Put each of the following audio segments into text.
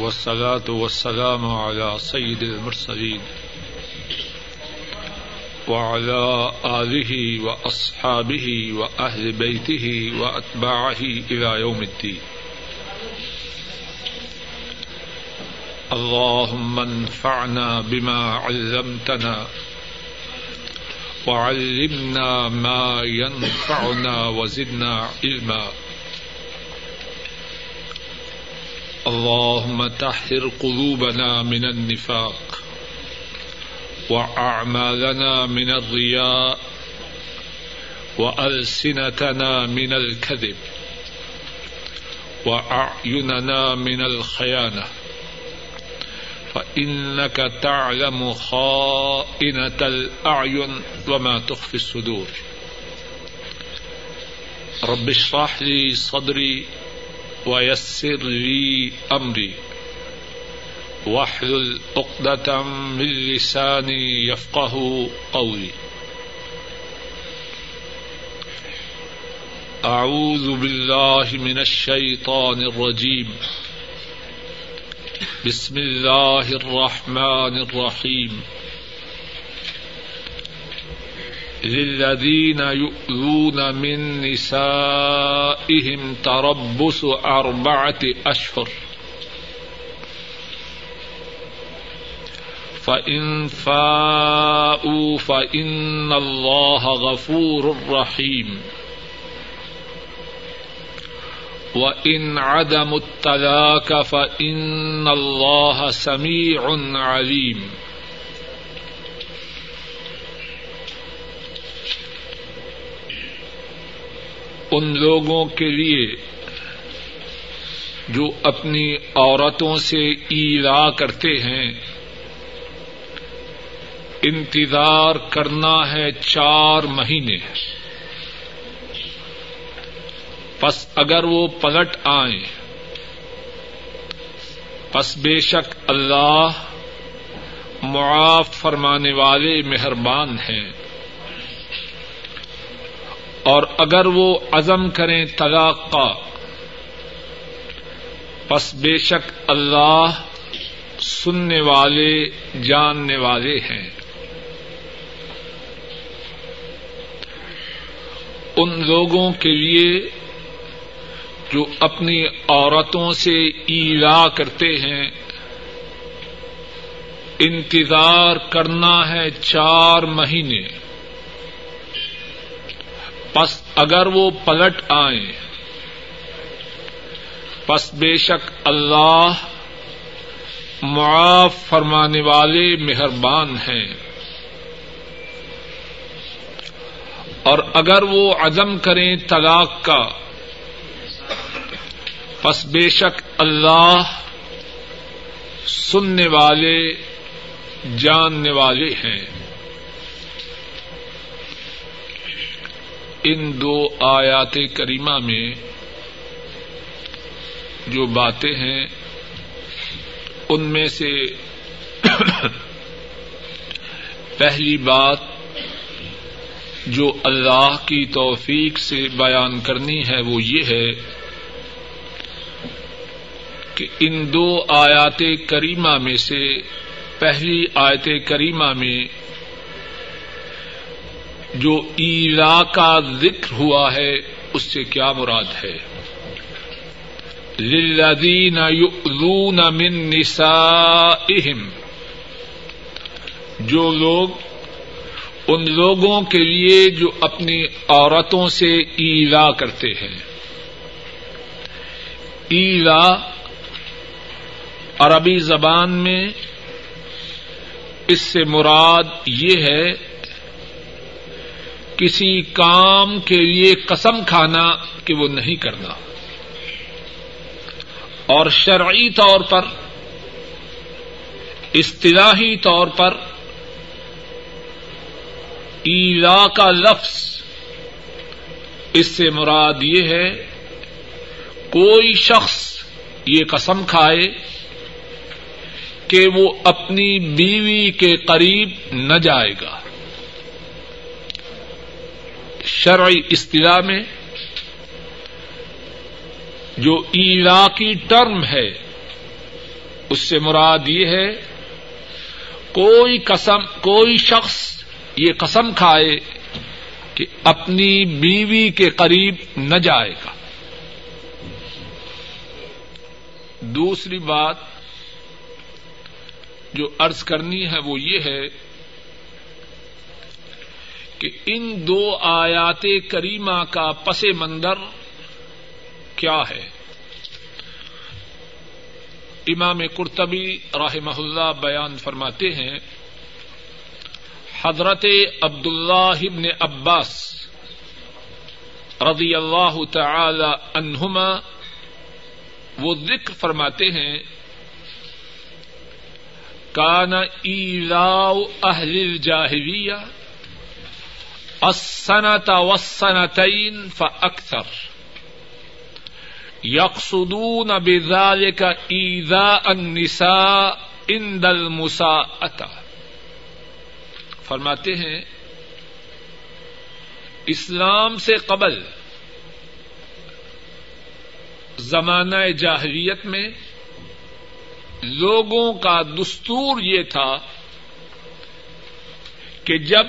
والصلاة والسلام على سيد المرسلين وعلى آله وأصحابه وأهل بيته وأتباعه إلى يوم الدين. اللهم انفعنا بما علمتنا وعلمنا ما ينفعنا وزدنا علما. اللهم تحر قلوبنا من النفاق وأعمالنا من الرياء وألسنتنا من الكذب وأعيننا من الخيانة فإنك تعلم خائنة الأعين وما تخفي الصدور رب اشرح لي صدري ويسر لي أمري. واحلل عقدة من لساني يفقه قولي. أعوذ بالله من الشيطان الرجيم. بسم الله الرحمن الرحيم. للذين يؤذون من نسائهم تربص أربعة أشهر. فإن فاءوا فإن الله غفور رحيم. وإن عدموا الطلاق فإن الله سميع عليم. ان لوگوں کے لیے جو اپنی عورتوں سے ایلا کرتے ہیں، انتظار کرنا ہے چار مہینے۔ پس اگر وہ پلٹ آئیں، پس بے شک اللہ معاف فرمانے والے مہربان ہیں۔ اور اگر وہ عزم کریں طلاق کا پس بے شک اللہ سننے والے، جاننے والے ہیں۔ ان لوگوں کے لیے جو اپنی عورتوں سے ایلا کرتے ہیں، انتظار کرنا ہے چار مہینے۔ پس اگر وہ پلٹ آئیں، پس بے شک اللہ معاف فرمانے والے مہربان ہیں۔ اور اگر وہ عزم کریں طلاق کا، پس بے شک اللہ سننے والے، جاننے والے ہیں۔ ان دو آیات کریمہ میں جو باتیں ہیں، ان میں سے پہلی بات جو اللہ کی توفیق سے بیان کرنی ہے، وہ یہ ہے کہ ان دو آیات کریمہ میں سے پہلی آیت کریمہ میں جو ایلا کا ذکر ہوا ہے، اس سے کیا مراد ہے؟ للذین یؤذون من نسائہم۔ جو لوگ، ان لوگوں کے لیے جو اپنی عورتوں سے ایلا کرتے ہیں۔ ایلا عربی زبان میں اس سے مراد یہ ہے کسی کام کے لیے قسم کھانا کہ وہ نہیں کرنا۔ اور شرعی طور پر، اصطلاحی طور پر، ایلا کا لفظ، اس سے مراد یہ ہے، کوئی شخص یہ قسم کھائے کہ وہ اپنی بیوی کے قریب نہ جائے گا۔ شرعی اصطلاح میں جو ایلا کی ٹرم ہے، اس سے مراد یہ ہے، کوئی قسم، کوئی شخص یہ قسم کھائے کہ اپنی بیوی کے قریب نہ جائے گا۔ دوسری بات جو ارض کرنی ہے وہ یہ ہے کہ ان دو آیات کریمہ کا پس منظر کیا ہے؟ امام قرطبی رحمہ اللہ بیان فرماتے ہیں، حضرت عبد اللہ ابن عباس رضی اللہ تعالی عنہما وہ ذکر فرماتے ہیں کان ایلاؤ اہل الجاہلیہ السنة والسنتين فأكثر. یکسدون بزال کا ایزا انسا ان دل فرماتے ہیں، اسلام سے قبل زمانہ جاہریت میں لوگوں کا دستور یہ تھا کہ جب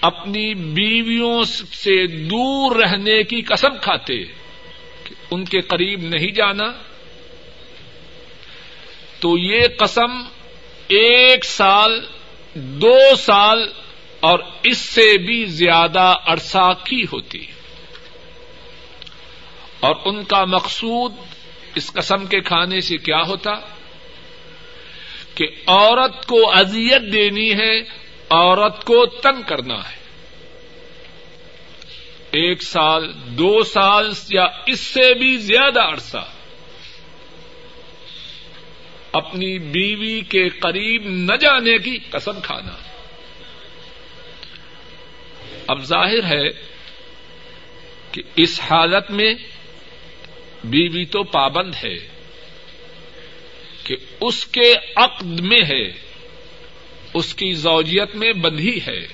اپنی بیویوں سے دور رہنے کی قسم کھاتے ان کے قریب نہیں جانا، تو یہ قسم ایک سال، دو سال اور اس سے بھی زیادہ عرصہ کی ہوتی۔ اور ان کا مقصود اس قسم کے کھانے سے کیا ہوتا؟ کہ عورت کو اذیت دینی ہے عورت کو تنگ کرنا ہے۔ ایک سال، دو سال یا اس سے بھی زیادہ عرصہ۔ اپنی بیوی کے قریب نہ جانے کی قسم کھانا۔ اب ظاہر ہے کہ اس حالت میں بیوی تو پابند ہے کہ اس کے عقد میں ہے۔ اس کی زوجیت میں بندھی ہے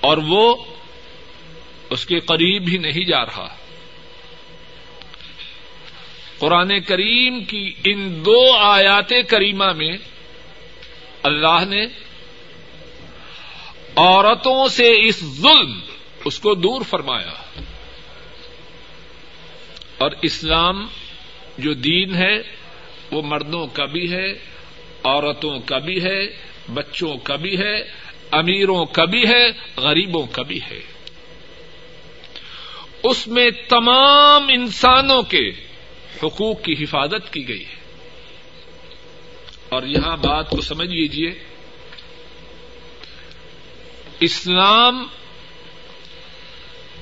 اور وہ اس کے قریب ہی نہیں جا رہا۔ قرآن کریم کی ان دو آیات کریمہ میں اللہ نے عورتوں سے اس ظلم اس کو دور فرمایا۔ اور اسلام جو دین ہے وہ مردوں کا بھی ہے۔ عورتوں کا بھی ہے، بچوں کا بھی ہے، امیروں کا بھی ہے، غریبوں کا بھی ہے۔ اس میں تمام انسانوں کے حقوق کی حفاظت کی گئی ہے۔ اور یہاں بات کو سمجھ لیجیے اسلام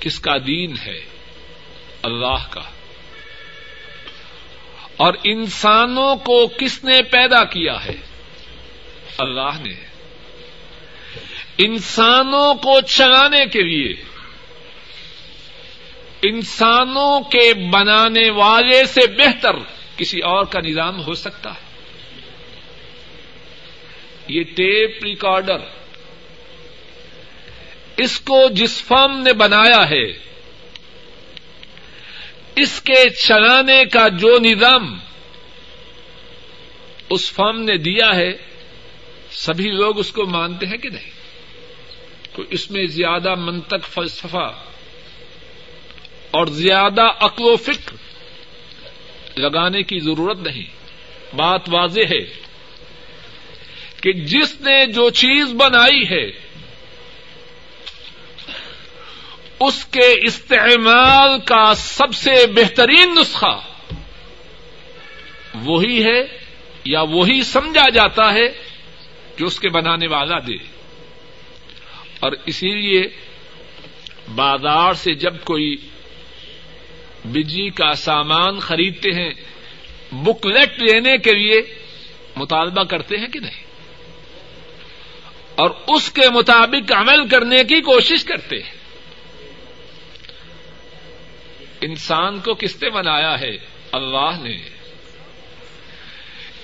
کس کا دین ہے؟ اللہ کا۔ اور انسانوں کو کس نے پیدا کیا ہے؟ اللہ نے۔ انسانوں کو چلانے کے لیے۔ انسانوں کے بنانے والے سے بہتر کسی اور کا نظام ہو سکتا ہے۔ یہ ٹیپ ریکارڈر۔ اس کو جس فارم نے بنایا ہے اس کے چلانے کا جو نظام اس فارم نے دیا ہے، سبھی لوگ اس کو مانتے ہیں کہ نہیں؟ تو اس میں زیادہ منطق فلسفہ اور زیادہ عقل و فکر لگانے کی ضرورت نہیں۔ بات واضح ہے کہ جس نے جو چیز بنائی ہے اس کے استعمال کا سب سے بہترین نسخہ وہی ہے یا وہی سمجھا جاتا ہے جو اس کے بنانے والا دے۔ اور اسی لیے بازار سے جب کوئی بجلی کا سامان خریدتے ہیں، بکلیٹ لینے کے لیے مطالبہ کرتے ہیں کہ نہیں؟ اور اس کے مطابق عمل کرنے کی کوشش کرتے ہیں۔ انسان کو کس نے بنایا ہے؟ اللہ نے۔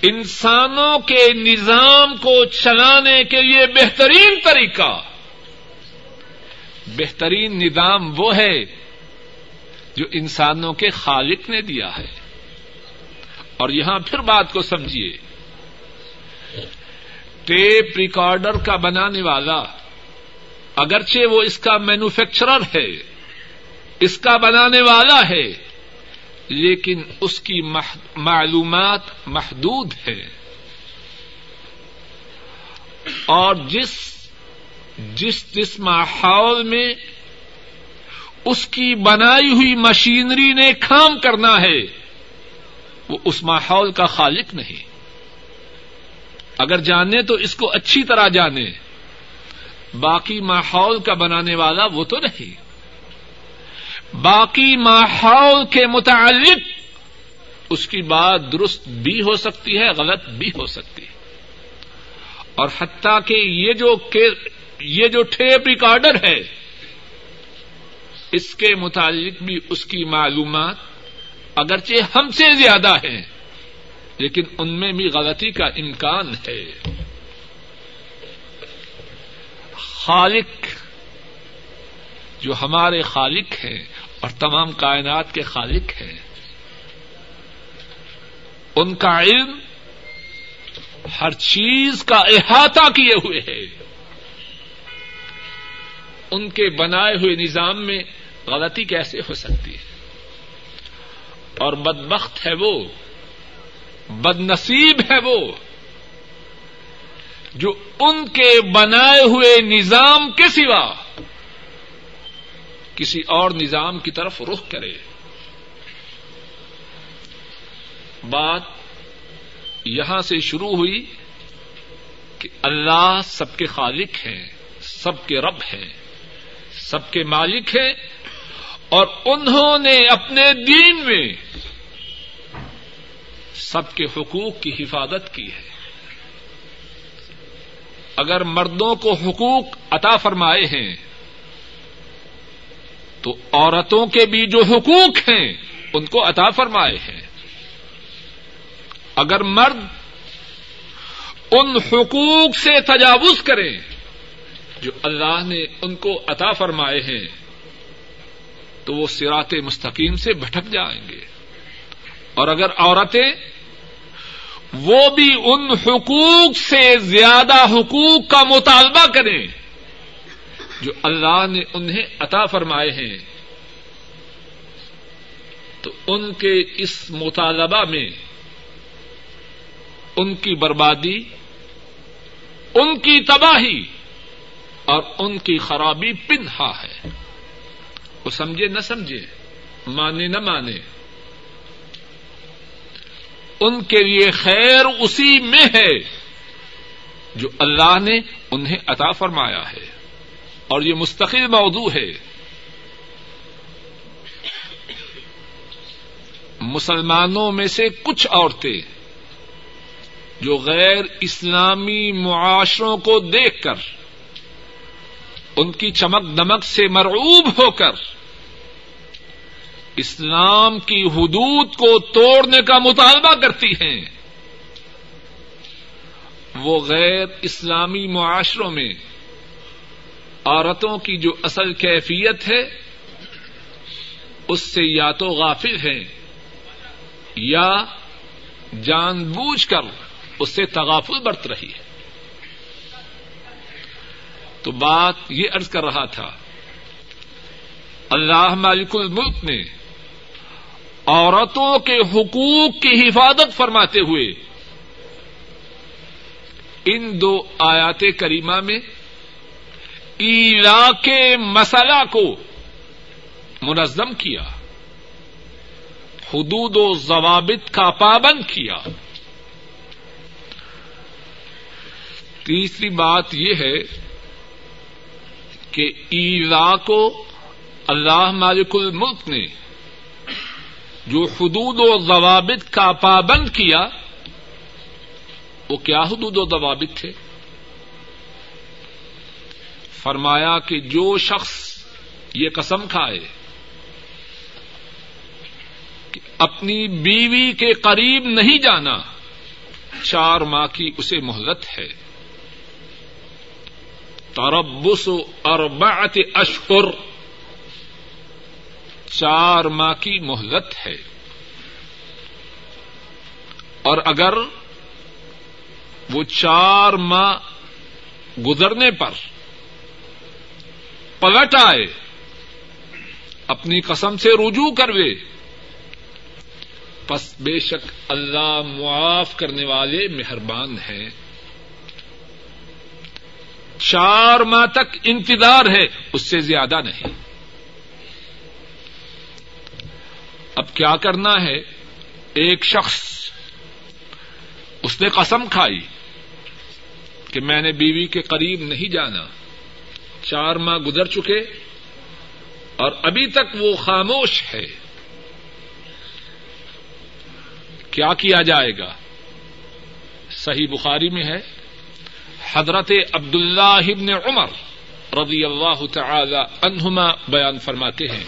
انسانوں کے نظام کو چلانے کے لیے بہترین طریقہ۔ بہترین نظام وہ ہے جو انسانوں کے خالق نے دیا ہے۔ اور یہاں پھر بات کو سمجھیے۔ ٹیپ ریکارڈر کا بنانے والا، اگرچہ وہ اس کا مینوفیکچرر ہے اس کا بنانے والا ہے، لیکن اس کی معلومات محدود ہے اور جس جس جس ماحول میں اس کی بنائی ہوئی مشینری نے کام کرنا ہے، وہ اس ماحول کا خالق نہیں۔ اگر جانے تو اس کو اچھی طرح جانے، باقی ماحول کا بنانے والا وہ تو نہیں۔ باقی ماحول کے متعلق اس کی بات درست بھی ہو سکتی ہے، غلط بھی ہو سکتی ہے۔ اور حتیٰ کہ یہ جو یہ جو ٹیپ ریکارڈر ہے، اس کے متعلق بھی اس کی معلومات اگرچہ ہم سے زیادہ ہیں، لیکن ان میں بھی غلطی کا امکان ہے۔ خالق جو ہمارے خالق ہیں اور تمام کائنات کے خالق ہیں۔ ان کا علم ہر چیز کا احاطہ کیے ہوئے ہے۔ ان کے بنائے ہوئے نظام میں غلطی کیسے ہو سکتی ہے؟ اور بدبخت ہے وہ بد نصیب ہے وہ، جو ان کے بنائے ہوئے نظام کے سوا کسی اور نظام کی طرف رخ کرے۔ بات یہاں سے شروع ہوئی کہ اللہ سب کے خالق ہیں، سب کے رب ہیں، سب کے مالک ہیں، اور انہوں نے اپنے دین میں سب کے حقوق کی حفاظت کی ہے۔ اگر مردوں کو حقوق عطا فرمائے ہیں تو عورتوں کے بھی جو حقوق ہیں، ان کو عطا فرمائے ہیں۔ اگر مرد ان حقوق سے تجاوز کریں، جو اللہ نے ان کو عطا فرمائے ہیں، تو وہ سرات مستقیم سے بھٹک جائیں گے۔ اور اگر عورتیں وہ بھی ان حقوق سے زیادہ حقوق کا مطالبہ کریں جو اللہ نے انہیں عطا فرمائے ہیں، تو ان کے اس مطالبہ میں ان کی بربادی، ان کی تباہی اور ان کی خرابی پنہا ہے۔ وہ سمجھے نہ سمجھے، مانے نہ مانے۔ ان کے لیے خیر اسی میں ہے جو اللہ نے انہیں عطا فرمایا ہے۔ اور یہ مستقل موضوع ہے۔ مسلمانوں میں سے کچھ عورتیں جو غیر اسلامی معاشروں کو دیکھ کر، ان کی چمک دمک سے مرعوب ہو کر، اسلام کی حدود کو توڑنے کا مطالبہ کرتی ہیں۔ وہ غیر اسلامی معاشروں میں عورتوں کی جو اصل کیفیت ہے، اس سے یا تو غافل ہیں، یا جان بوجھ کر اس سے تغافل برت رہی ہے۔ تو بات یہ ارض کر رہا تھا، اللہ مالک الملک نے عورتوں کے حقوق کی حفاظت فرماتے ہوئے ان دو آیات کریمہ میں ایلا کے مسئلہ کو منظم کیا، حدود و ضوابط کا پابند کیا۔ تیسری بات یہ ہے کہ ایلا کو اللہ مالک الملک نے جو حدود و ضوابط کا پابند کیا، وہ کیا حدود و ضوابط تھے؟ فرمایا کہ جو شخص یہ قسم کھائے، کہ اپنی بیوی کے قریب نہیں جانا، چار ماہ کی اسے مہلت ہے۔ تربس اربعت اشہر، چار ماہ کی مہلت ہے۔ اور اگر وہ چار ماہ گزرنے پر پلٹ آئے۔ اپنی قسم سے رجوع کروے۔ پس بے شک اللہ معاف کرنے والے مہربان ہیں۔ چار ماہ تک انتظار ہے، اس سے زیادہ نہیں۔ اب کیا کرنا ہے؟ ایک شخص، اس نے قسم کھائی کہ میں نے بیوی کے قریب نہیں جانا۔ چار ماہ گزر چکے اور ابھی تک وہ خاموش ہے۔ کیا کیا جائے گا؟ صحیح بخاری میں ہے، حضرت عبد اللہ ابن عمر رضی اللہ تعالی عنہما بیان فرماتے ہیں۔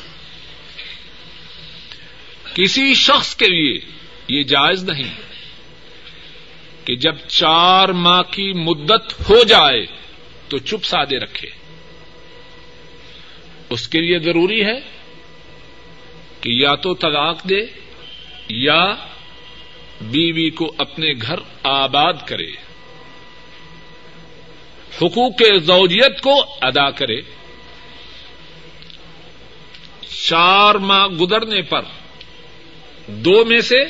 کسی شخص کے لیے یہ جائز نہیں کہ جب چار ماہ کی مدت ہو جائے تو چپ سادے رکھے۔ اس کے لیے ضروری ہے کہ یا تو طلاق دے یا بیوی کو اپنے گھر آباد کرے، حقوق زوجیت کو ادا کرے۔ چار ماہ گزرنے پر دو میں سے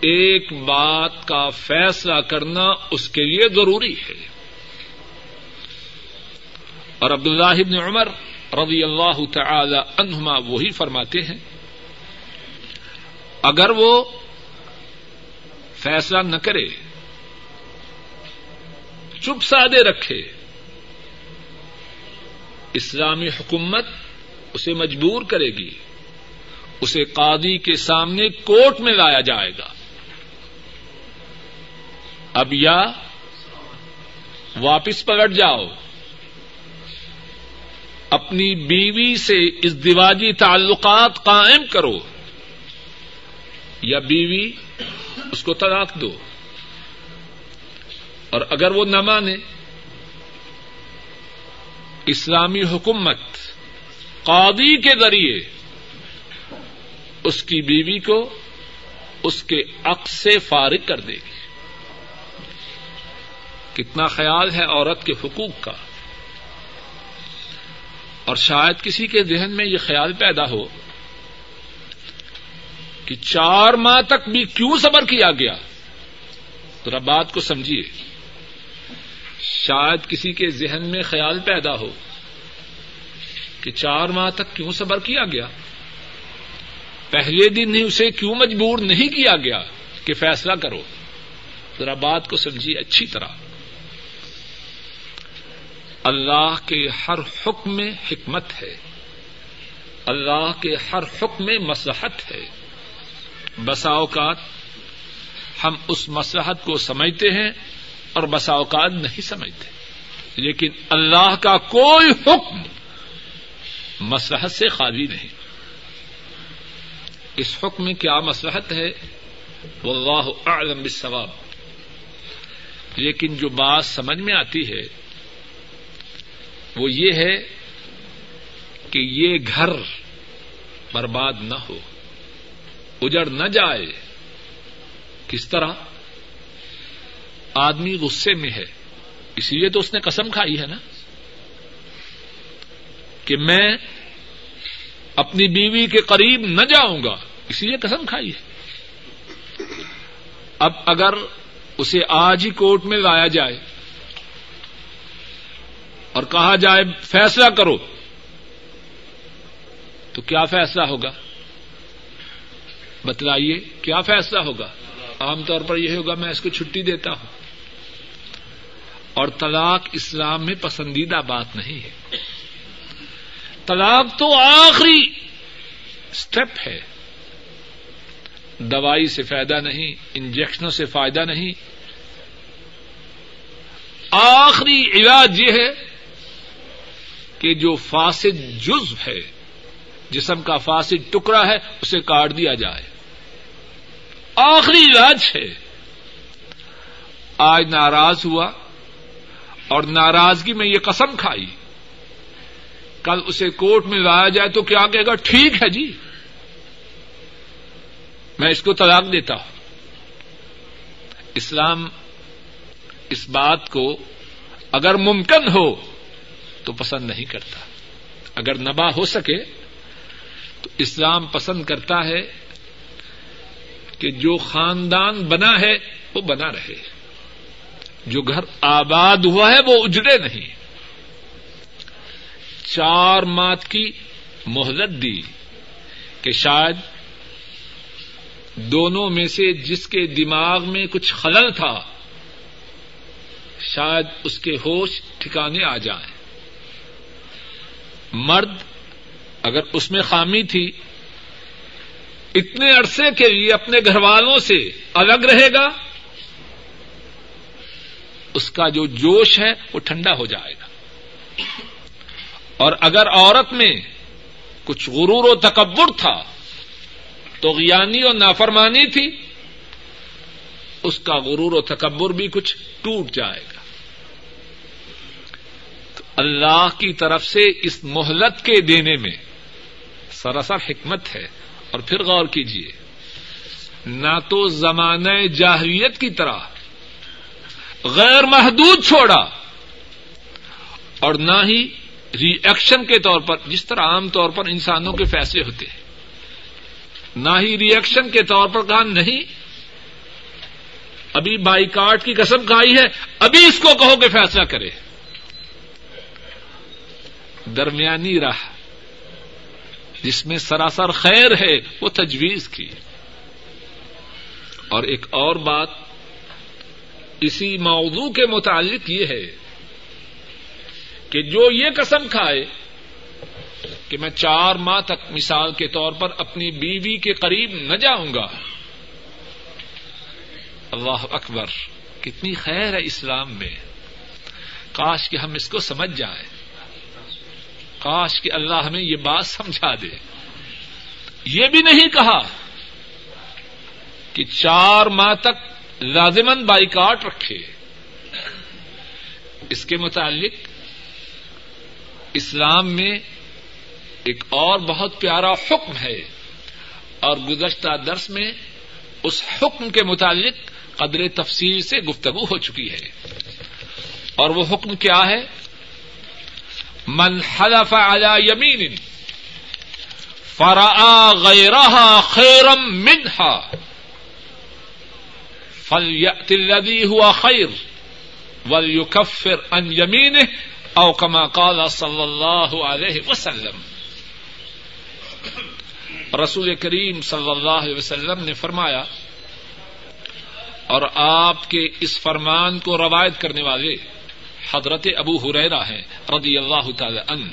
ایک بات کا فیصلہ کرنا اس کے لیے ضروری ہے۔ اور عبد اللہ عمر رضی اللہ تعالی عنہما وہی فرماتے ہیں، اگر وہ فیصلہ نہ کرے، چپ سادے رکھے، اسلامی حکومت اسے مجبور کرے گی، اسے قاضی کے سامنے کوٹ میں لایا جائے گا۔ اب یا واپس پلٹ جاؤ۔ اپنی بیوی سے اس تعلقات قائم کرو یا بیوی اس کو طلاق دو اور اگر وہ نہ مانے اسلامی حکومت قاضی کے ذریعے اس کی بیوی کو اس کے عق سے فارغ کر دے گی۔ کتنا خیال ہے عورت کے حقوق کا۔ اور شاید کسی کے ذہن میں یہ خیال پیدا ہو کہ چار ماہ تک بھی کیوں صبر کیا گیا؟ ذرا بات کو سمجھیے، شاید کسی کے ذہن میں خیال پیدا ہو کہ چار ماہ تک کیوں صبر کیا گیا؟ پہلے دن ہی اسے کیوں مجبور نہیں کیا گیا کہ فیصلہ کرو؟ ذرا بات کو سمجھیے اچھی طرح۔ اللہ کے ہر حکم میں حکمت ہے۔ اللہ کے ہر حکم میں مسلحت ہے۔ بسا اوقات ہم اس مسلحت کو سمجھتے ہیں اور بسا اوقات نہیں سمجھتے۔ لیکن اللہ کا کوئی حکم مسلحت سے خالی نہیں۔ اس حکم میں کیا مسلحت ہے؟ واللہ اعلم بالصواب۔ لیکن جو بات سمجھ میں آتی ہے وہ یہ ہے کہ یہ گھر برباد نہ ہو، اجڑ نہ جائے۔ کس طرح؟ آدمی غصے میں ہے، اسی لیے تو اس نے قسم کھائی ہے نا، کہ میں اپنی بیوی کے قریب نہ جاؤں گا، اسی لیے قسم کھائی ہے۔ اب اگر اسے آج ہی کورٹ میں لایا جائے اور کہا جائے فیصلہ کرو۔ تو کیا فیصلہ ہوگا؟ بتلائیے، کیا فیصلہ ہوگا؟ عام طور پر یہ ہوگا، میں اس کو چھٹی دیتا ہوں۔ اور طلاق اسلام میں پسندیدہ بات نہیں ہے۔ طلاق تو آخری اسٹیپ ہے۔ دوائی سے فائدہ نہیں انجیکشنوں سے فائدہ نہیں۔ آخری علاج یہ ہے کہ جو فاسد جزو ہے، جسم کا فاسد ٹکڑا ہے، اسے کاٹ دیا جائے۔ آخری علاج ہے۔ آج ناراض ہوا اور ناراضگی میں یہ قسم کھائی۔ کل اسے کورٹ میں لایا جائے تو کیا کہے گا؟ ٹھیک ہے جی۔ میں اس کو طلاق دیتا ہوں۔ اسلام اس بات کو اگر ممکن ہو تو پسند نہیں کرتا۔ اگر نبا ہو سکے تو اسلام پسند کرتا ہے کہ جو خاندان بنا ہے وہ بنا رہے۔ جو گھر آباد ہوا ہے وہ اجڑے نہیں۔ چار مات کی مہلت دی کہ شاید دونوں میں سے جس کے دماغ میں کچھ خلل تھا، شاید اس کے ہوش ٹھکانے آ جائیں۔ مرد اگر اس میں خامی تھی، اتنے عرصے کے لیے اپنے گھر والوں سے الگ رہے گا، اس کا جو جوش ہے وہ ٹھنڈا ہو جائے گا۔ اور اگر عورت میں کچھ غرور و تکبر تھا، تو غیانی اور نافرمانی تھی، اس کا غرور و تکبر بھی کچھ ٹوٹ جائے گا۔ اللہ کی طرف سے اس مہلت کے دینے میں سراسر حکمت ہے۔ اور پھر غور کیجیے نہ تو زمانہ جاہریت کی طرح غیر محدود چھوڑا اور نہ ہی ری ایکشن کے طور پر، جس طرح عام طور پر انسانوں کے فیصلے ہوتے ہیں۔ نہ ہی ری ایکشن کے طور پر کہا، نہیں، ابھی بائی کاٹ کی قسم کھائی ہے، ابھی اس کو کہو کہ فیصلہ کرے۔ درمیانی راہ جس میں سراسر خیر ہے، وہ تجویز کی۔ اور ایک اور بات اسی موضوع کے متعلق یہ ہے کہ جو یہ قسم کھائے کہ میں چار ماہ تک مثال کے طور پر اپنی بیوی کے قریب نہ جاؤں گا، اللہ اکبر، کتنی خیر ہے اسلام میں۔ کاش کہ ہم اس کو سمجھ جائیں۔ کاش کہ اللہ ہمیں یہ بات سمجھا دے۔ یہ بھی نہیں کہا کہ چار ماہ تک لازمن بائی کاٹ رکھے۔ اس کے متعلق اسلام میں ایک اور بہت پیارا حکم ہے اور گزشتہ درس میں اس حکم کے متعلق قدر تفصیل سے گفتگو ہو چکی ہے۔ اور وہ حکم کیا ہے؟ من حلف على يمين فرآ غيرها خيرا منها فليأت الذي هو خير وليكفر عن يمينه او كما قال صلی اللہ علیہ وسلم. رسول کریم صلی اللہ علیہ وسلم نے فرمایا، اور آپ کے اس فرمان کو روایت کرنے والے حضرت ابو ہریرا ہیں، رضی اللہ تعالی ان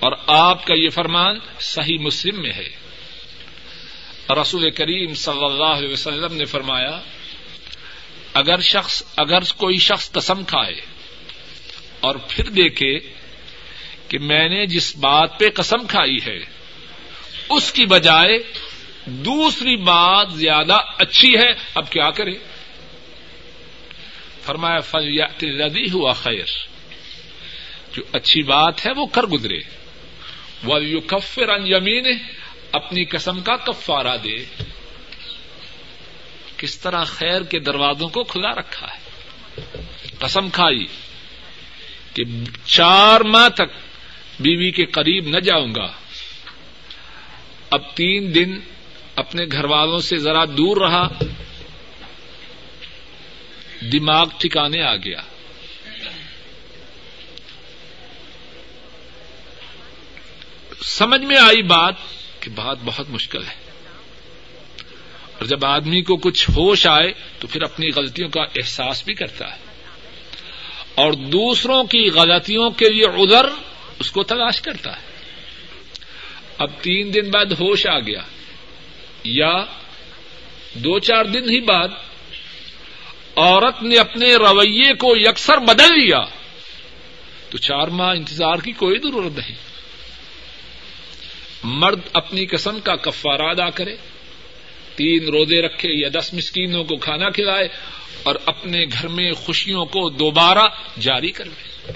اور آپ کا یہ فرمان صحیح مسلم میں ہے۔ رسول کریم صلی اللہ علیہ وسلم نے فرمایا، اگر شخص، اگر کوئی شخص قسم کھائے اور پھر دیکھے کہ میں نے جس بات پہ قسم کھائی ہے، اس کی بجائے دوسری بات زیادہ اچھی ہے، اب کیا کرے فرمایا فلیات الذی ہوا خیر جو اچھی بات ہے، وہ کر گزرے۔ وہ یو کفر ان یمین اپنی قسم کا کفارہ دے۔ کس طرح خیر کے دروازوں کو کھلا رکھا ہے۔ قسم کھائی کہ چار ماہ تک بیوی کے قریب نہ جاؤں گا۔ اب تین دن اپنے گھر والوں سے ذرا دور رہا۔ دماغ ٹھکانے آ گیا۔ سمجھ میں آئی بات کہ بات بہت مشکل ہے۔ اور جب آدمی کو کچھ ہوش آئے تو پھر اپنی غلطیوں کا احساس بھی کرتا ہے۔ اور دوسروں کی غلطیوں کے لیے ادھر اس کو تلاش کرتا ہے۔ اب تین دن بعد ہوش آ گیا۔ یا دو چار دن ہی بعد عورت نے اپنے رویے کو یکسر بدل لیا تو چار ماہ انتظار کی کوئی ضرورت نہیں۔ مرد اپنی قسم کا کفارہ ادا کرے، تین روزے رکھے یا دس مسکینوں کو کھانا کھلائے اور اپنے گھر میں خوشیوں کو دوبارہ جاری کروے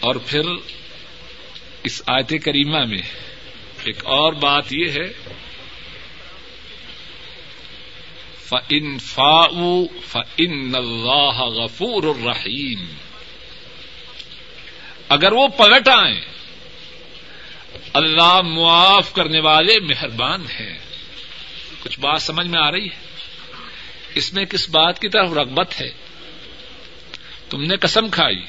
اور پھر اس آیت کریمہ میں ایک اور بات یہ ہے فن فاؤ فن اللہ غفور الرحیم اگر وہ پلٹ آئیں، اللہ معاف کرنے والے مہربان ہیں۔ کچھ بات سمجھ میں آ رہی ہے؟ اس میں کس بات کی طرف رغبت ہے؟ تم نے قسم کھائی۔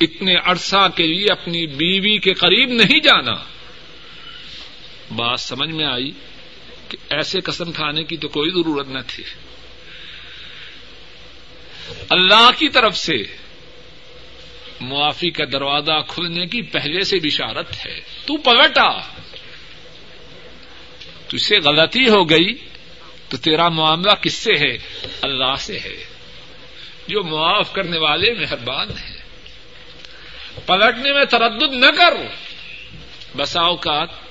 اتنے عرصہ کے لیے اپنی بیوی کے قریب نہیں جانا۔ بات سمجھ میں آئی؟ کہ ایسے قسم کھانے کی تو کوئی ضرورت نہ تھی۔ اللہ کی طرف سے معافی کا دروازہ کھلنے کی پہلے سے بشارت ہے۔ تو پلٹا۔ تجھ سے غلطی ہو گئی۔ تو تیرا معاملہ کس سے ہے؟ اللہ سے ہے۔ جو معاف کرنے والے مہربان ہیں۔ پلٹنے میں تردد نہ کر۔ بسا اوقات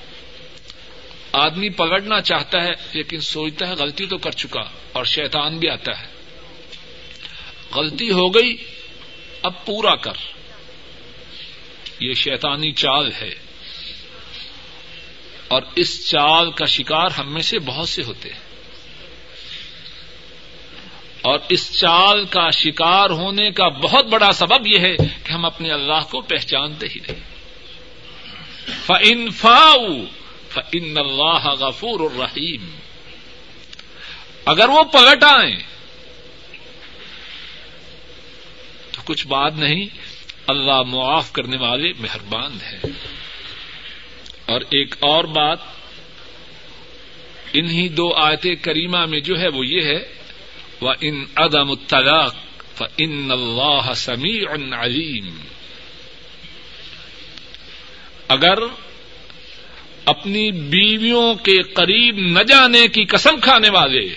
آدمی پلٹنا چاہتا ہے، لیکن سوچتا ہے غلطی تو کر چکا اور شیطان بھی آتا ہے۔ غلطی ہو گئی، اب پورا کر۔ یہ شیطانی چال ہے۔ اور اس چال کا شکار ہم میں سے بہت سے ہوتے ہیں۔ اور اس چال کا شکار ہونے کا بہت بڑا سبب یہ ہے کہ ہم اپنے اللہ کو پہچانتے ہی نہیں۔ فاؤ فن اللہ غفور الرحیم اگر وہ پلٹ آئیں، تو کچھ بات نہیں، اللہ معاف کرنے والے مہربان ہیں۔ اور ایک اور بات، انہی دو آیت کریمہ میں جو ہے وہ یہ ہے وہ ان عدم الطلاق ان اللہ سمیع علیم اگر اپنی بیویوں کے قریب نہ جانے کی قسم کھانے والے،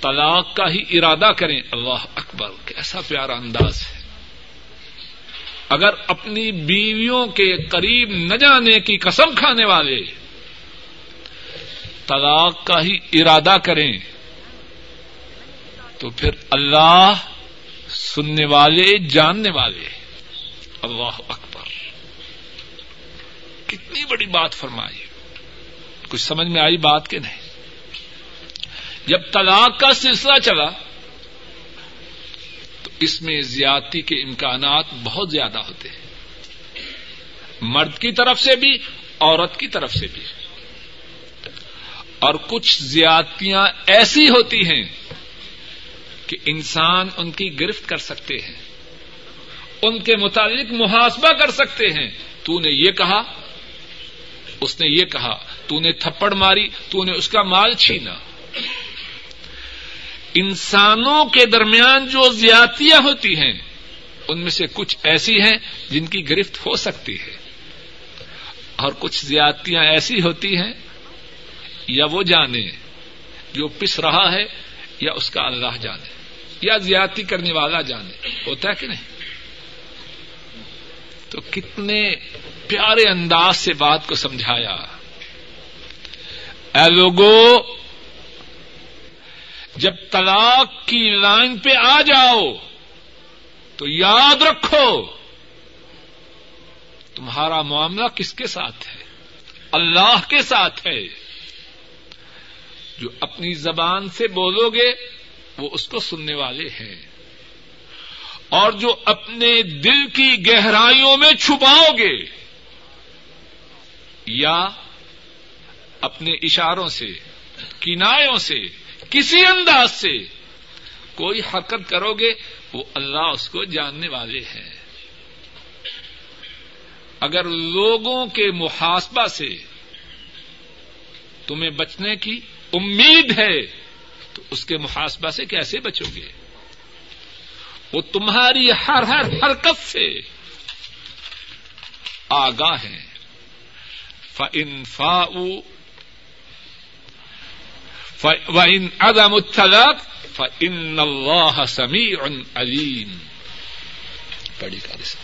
طلاق کا ہی ارادہ کریں۔ اللہ اکبر، کیسا پیارا انداز ہے۔ اگر اپنی بیویوں کے قریب نہ جانے کی قسم کھانے والے طلاق کا ہی ارادہ کریں، تو پھر اللہ سننے والے، جاننے والے۔ اللہ اکبر۔ کتنی بڑی بات فرمائی۔ کچھ سمجھ میں آئی بات کہ نہیں؟ جب طلاق کا سلسلہ چلا، تو اس میں زیادتی کے امکانات بہت زیادہ ہوتے ہیں۔ مرد کی طرف سے بھی، عورت کی طرف سے بھی۔ اور کچھ زیادتیاں ایسی ہوتی ہیں کہ انسان ان کی گرفت کر سکتے ہیں، ان کے متعلق محاسبہ کر سکتے ہیں۔ تو نے یہ کہا اس نے یہ کہا، تو نے تھپڑ ماری، تو نے اس کا مال چھینا. انسانوں کے درمیان جو زیاتیاں ہوتی ہیں، ان میں سے کچھ ایسی ہیں جن کی گرفت ہو سکتی ہے۔ اور کچھ زیاتیاں ایسی ہوتی ہیں، یا وہ جانے جو پس رہا ہے، یا اس کا اللہ جانے، یا زیادتی کرنے والا جانے، ہوتا ہے کہ نہیں؟ تو کتنے پیارے انداز سے بات کو سمجھایا۔ اے لوگوں جب طلاق کی لائن پہ آ جاؤ، تو یاد رکھو، تمہارا معاملہ کس کے ساتھ ہے؟ اللہ کے ساتھ ہے۔ جو اپنی زبان سے بولو گے، وہ اس کو سننے والے ہیں۔ اور جو اپنے دل کی گہرائیوں میں چھپاؤ گے یا اپنے اشاروں سے، کنایوں سے، کسی انداز سے کوئی حرکت کرو گے، وہ اللہ اس کو جاننے والے ہیں۔ اگر لوگوں کے محاسبہ سے تمہیں بچنے کی امید ہے، تو اس کے محاسبہ سے کیسے بچو گے؟ وہ تمہاری ہر ہر حرکت سے آگاہ ہے فن فا فن عدم الطلاق فن اللہ سمیع علیم پڑی کاری سے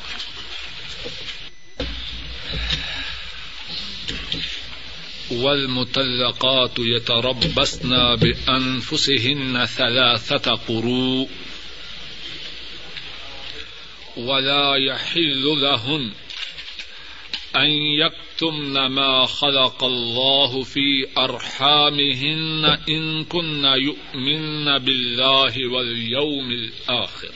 والمطلقات يتربصن بأنفسهن ثلاثة قروء۔ ولا يحل لهن أن يكتمن ما خلق الله في أرحامهن إن كن يؤمن بالله واليوم الآخر.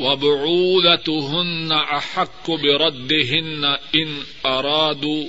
وبعولتهن أحق بردهن إن أرادوا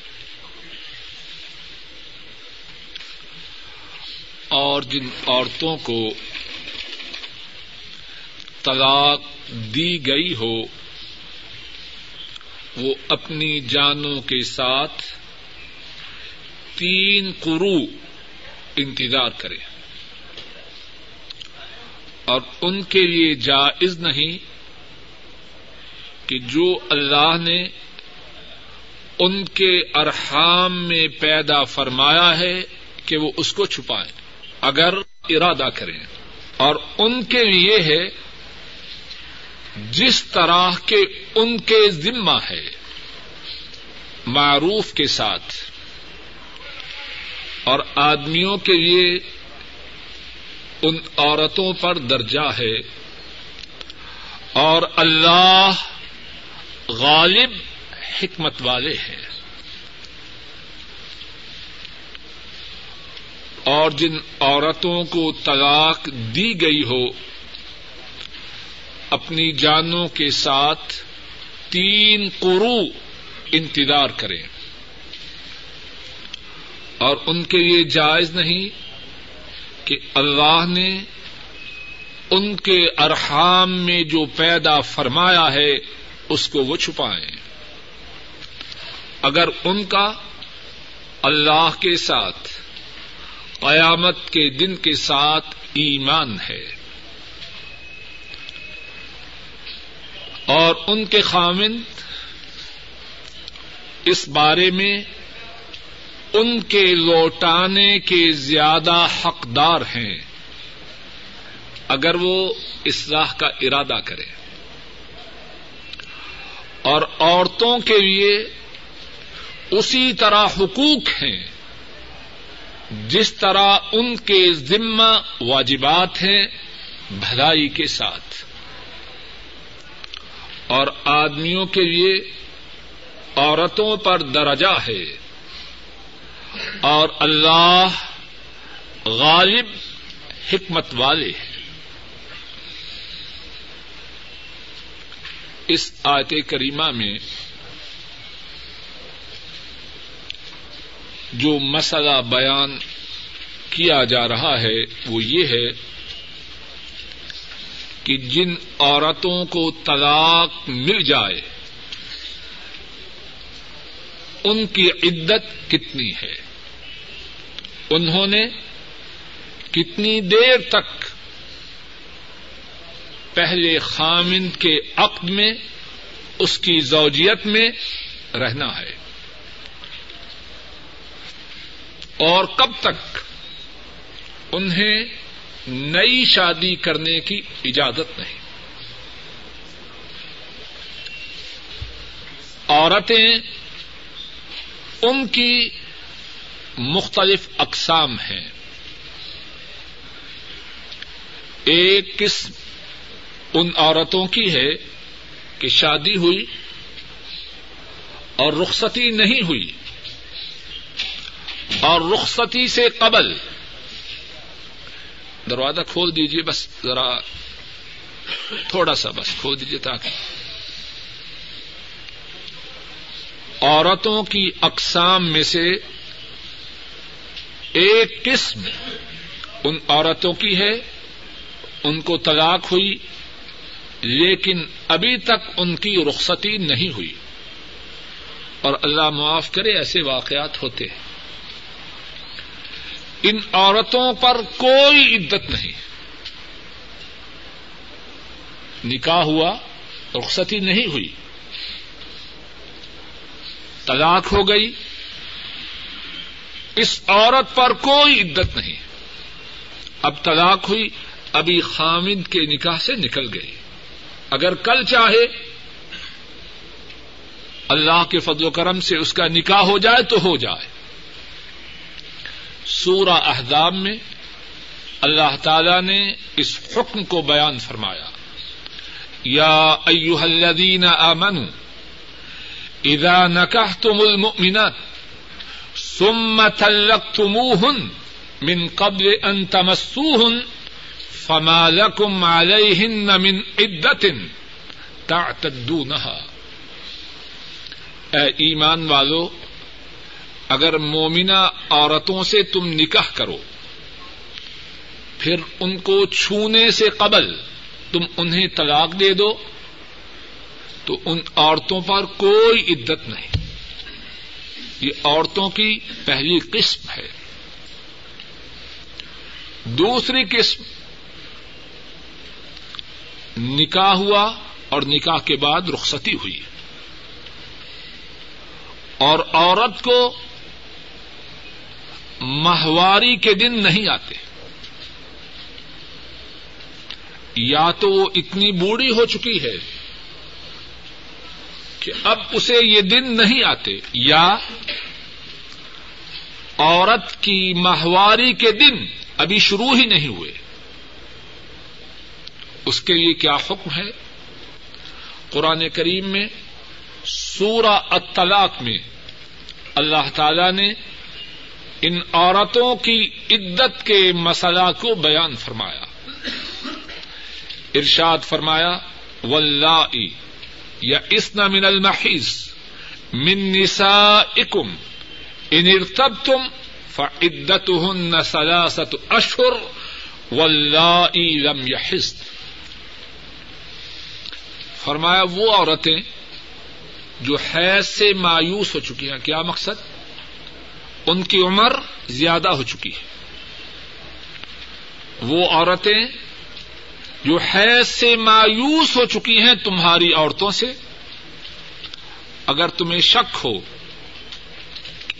اور جن عورتوں کو طلاق دی گئی ہو، وہ اپنی جانوں کے ساتھ تین قرو انتظار کرے۔ اور ان کے لیے جائز نہیں کہ جو اللہ نے ان کے ارحام میں پیدا فرمایا ہے کہ وہ اس کو چھپائیں۔ اگر ارادہ کریں اور ان کے لیے ہے، جس طرح کے ان کے ذمہ ہے، معروف کے ساتھ۔ اور آدمیوں کے لیے ان عورتوں پر درجہ ہے۔ اور اللہ غالب حکمت والے ہیں۔ اور جن عورتوں کو طلاق دی گئی ہو، اپنی جانوں کے ساتھ تین قرو انتظار کریں۔ اور ان کے لیے جائز نہیں کہ اللہ نے ان کے ارحام میں جو پیدا فرمایا ہے، اس کو وہ چھپائیں۔ اگر ان کا اللہ کے ساتھ قیامت کے دن کے ساتھ ایمان ہے۔ اور ان کے خامند اس بارے میں ان کے لوٹانے کے زیادہ حقدار ہیں۔ اگر وہ اصلاح کا ارادہ کرے اور عورتوں کے لیے اسی طرح حقوق ہیں۔ جس طرح ان کے ذمہ واجبات ہیں، بھلائی کے ساتھ۔ اور آدمیوں کے لیے عورتوں پر درجہ ہے۔ اور اللہ غالب حکمت والے ہیں۔ اس آیت کریمہ میں جو مسئلہ بیان کیا جا رہا ہے وہ یہ ہے کہ جن عورتوں کو طلاق مل جائے، ان کی عدت کتنی ہے؟ انہوں نے کتنی دیر تک پہلے خامند کے عقد میں، اس کی زوجیت میں رہنا ہے؟ اور کب تک انہیں نئی شادی کرنے کی اجازت نہیں۔ عورتیں ان کی مختلف اقسام ہیں۔ ایک قسم ان عورتوں کی ہے کہ شادی ہوئی اور رخصتی نہیں ہوئی۔ اور رخصتی سے قبل۔ دروازہ کھول دیجیے بس ذرا تھوڑا سا بس کھول دیجیے تاکہ عورتوں کی اقسام میں سے ایک قسم ان عورتوں کی ہے، ان کو طلاق ہوئی، لیکن ابھی تک ان کی رخصتی نہیں ہوئی۔ اور اللہ معاف کرے، ایسے واقعات ہوتے ہیں۔ ان عورتوں پر کوئی عدت نہیں۔ نکاح ہوا، رخصتی نہیں ہوئی۔ طلاق ہو گئی۔ اس عورت پر کوئی عدت نہیں۔ اب طلاق ہوئی، ابھی خامد کے نکاح سے نکل گئی۔ اگر کل چاہے، اللہ کے فضل و کرم سے اس کا نکاح ہو جائے تو ہو جائے۔ سورہ احزاب میں اللہ تعالی نے اس حکم کو بیان فرمایا۔ یا ایوہ الذین آمنوا اذا نکحتم المؤمنات ثم طلقتموهن من قبل ان تمسوهن فما لكم عليهن من عدة تعتدونها اے ایمان والو اگر مومنہ عورتوں سے تم نکاح کرو، پھر ان کو چھونے سے قبل تم انہیں طلاق دے دو، تو ان عورتوں پر کوئی عدت نہیں۔ یہ عورتوں کی پہلی قسم ہے۔ دوسری قسم، نکاح ہوا اور نکاح کے بعد رخصتی ہوئی۔ اور عورت کو ماہواری کے دن نہیں آتے۔ یا تو وہ اتنی بوڑھی ہو چکی ہے کہ اب اسے یہ دن نہیں آتے، یا عورت کی ماہواری کے دن ابھی شروع ہی نہیں ہوئے۔ اس کے لیے کیا حکم ہے؟ قرآن کریم میں سورہ الطلاق میں اللہ تعالی نے ان عورتوں کی عدت کے مسئلہ کو بیان فرمایا۔ ارشاد فرمایا واللہ یا اسنا من المحیز من نسائکم، ان ارتبتم فعدتهن ثلاثة اشهر واللہ لم يحز فرمایا، وہ عورتیں جو حیض سے مایوس ہو چکی ہیں، کیا مقصد؟ ان کی عمر زیادہ ہو چکی ہے۔ وہ عورتیں جو حیض سے مایوس ہو چکی ہیں تمہاری عورتوں سے، اگر تمہیں شک ہو،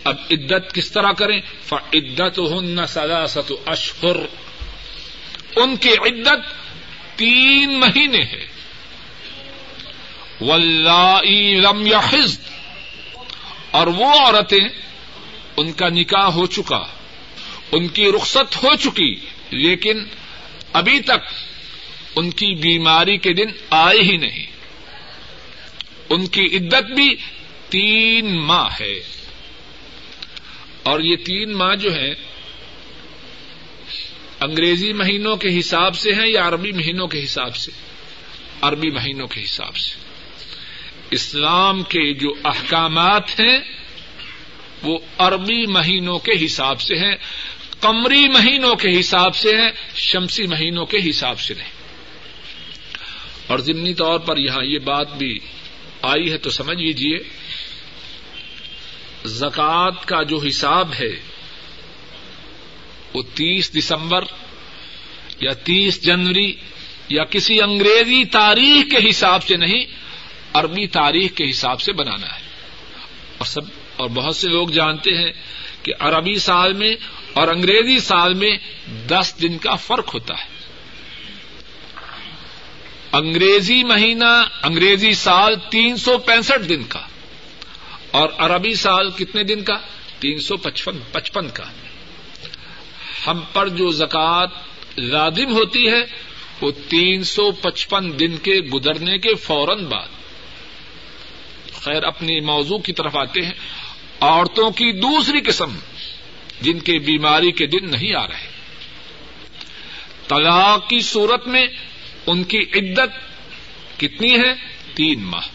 اب عدت کس طرح کریں؟ عدت ہن سلاست اشہر۔ ان کی عدت تین مہینے ہے۔ لم یحز اور وہ عورتیں ان کا نکاح ہو چکا، ان کی رخصت ہو چکی، لیکن ابھی تک ان کی بیماری کے دن آئے ہی نہیں۔ ان کی عدت بھی تین ماہ ہے۔ اور یہ تین ماہ جو ہے انگریزی مہینوں کے حساب سے ہیں یا عربی مہینوں کے حساب سے؟ عربی مہینوں کے حساب سے۔ اسلام کے جو احکامات ہیں وہ عربی مہینوں کے حساب سے ہیں، قمری مہینوں کے حساب سے ہیں، شمسی مہینوں کے حساب سے نہیں۔ اور ضمنی طور پر یہاں یہ بات بھی آئی ہے تو سمجھ لیجیے زکوٰۃ کا جو حساب ہے، وہ تیس دسمبر یا تیس جنوری یا کسی انگریزی تاریخ کے حساب سے نہیں، عربی تاریخ کے حساب سے بنانا ہے۔ اور سب اور بہت سے لوگ جانتے ہیں کہ عربی سال میں اور انگریزی سال میں دس دن کا فرق ہوتا ہے۔ انگریزی مہینہ، انگریزی سال تین سو پینسٹھ دن کا اور عربی سال کتنے دن کا؟ تین سو پچپن پچپن کا۔ ہم پر جو زکوٰۃ لازم ہوتی ہے، وہ تین سو پچپن دن کے گزرنے کے فوراً بعد۔ خیر، اپنی موضوع کی طرف آتے ہیں۔ عورتوں کی دوسری قسم جن کے بیماری کے دن نہیں آ رہے۔ طلاق کی صورت میں ان کی عدت کتنی ہے؟ تین ماہ۔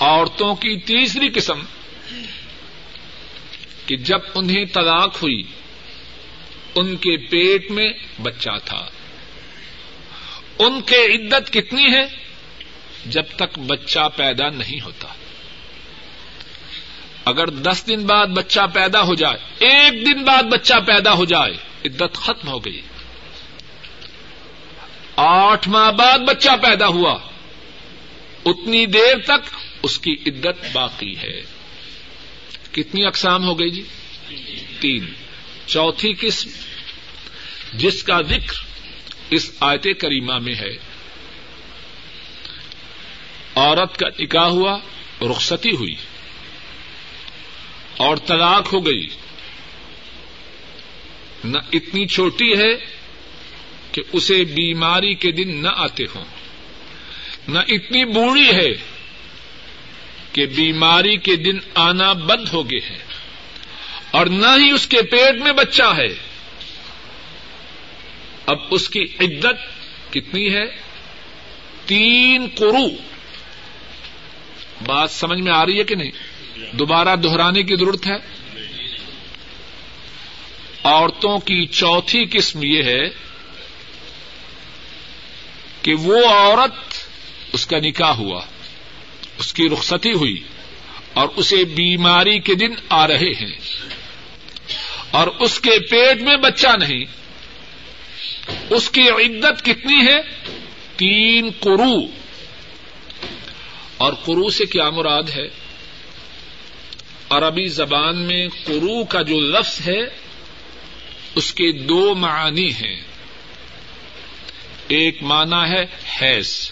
عورتوں کی تیسری قسم کہ جب انہیں طلاق ہوئی، ان کے پیٹ میں بچہ تھا۔ ان کے عدت کتنی ہے؟ جب تک بچہ پیدا نہیں ہوتا۔ اگر دس دن بعد بچہ پیدا ہو جائے، ایک دن بعد بچہ پیدا ہو جائے، عدت ختم ہو گئی۔ آٹھ ماہ بعد بچہ پیدا ہوا، اتنی دیر تک اس کی عدت باقی ہے۔ کتنی اقسام ہو گئی جی؟ تین۔ چوتھی قسم، جس کا ذکر اس آیت کریمہ میں ہے۔ عورت کا نکاح ہوا، رخصتی ہوئی۔ اور طلاق ہو گئی۔ نہ اتنی چھوٹی ہے کہ اسے بیماری کے دن نہ آتے ہوں۔ نہ اتنی بوڑھی ہے کہ بیماری کے دن آنا بند ہو گئے ہیں۔ اور نہ ہی اس کے پیٹ میں بچہ ہے۔ اب اس کی عدت کتنی ہے؟ تین کرو بات سمجھ میں آ رہی ہے کہ نہیں؟ دوبارہ دہرانے کی ضرورت ہے؟ عورتوں کی چوتھی قسم یہ ہے کہ وہ عورت اس کا نکاح ہوا، اس کی رخصتی ہوئی اور اسے بیماری کے دن آ رہے ہیں اور اس کے پیٹ میں بچہ نہیں۔ اس کی عدت کتنی ہے؟ تین کرو اور کرو سے کیا مراد ہے؟ عربی زبان میں کرو کا جو لفظ ہے، اس کے دو معنی ہیں۔ ایک معنی ہے حیض،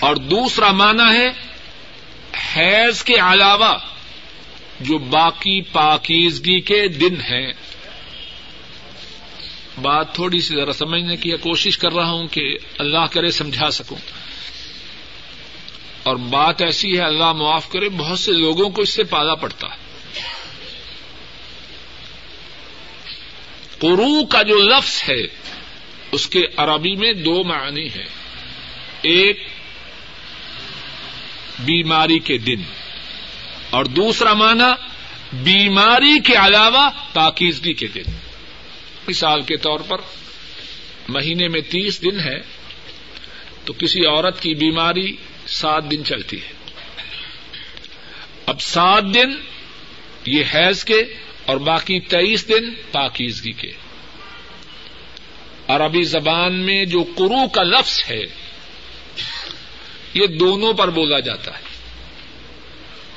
اور دوسرا معنی ہے حیض کے علاوہ جو باقی پاکیزگی کے دن ہیں۔ بات تھوڑی سی ذرا سمجھنے کی کوشش کر رہا ہوں کہ اللہ کرے سمجھا سکوں۔ اور بات ایسی ہے، اللہ معاف کرے، بہت سے لوگوں کو اس سے پالا پڑتا ہے۔ قرو کا جو لفظ ہے، اس کے عربی میں دو معنی ہیں۔ ایک، بیماری کے دن۔ اور دوسرا معنی، بیماری کے علاوہ پاکیزگی کے دن۔ مثال کے طور پر، مہینے میں تیس دن ہے، تو کسی عورت کی بیماری سات دن چلتی ہے۔ اب سات دن یہ حیض کے اور باقی تیئیس دن پاکیزگی کے۔ عربی زبان میں جو کرو کا لفظ ہے، یہ دونوں پر بولا جاتا ہے۔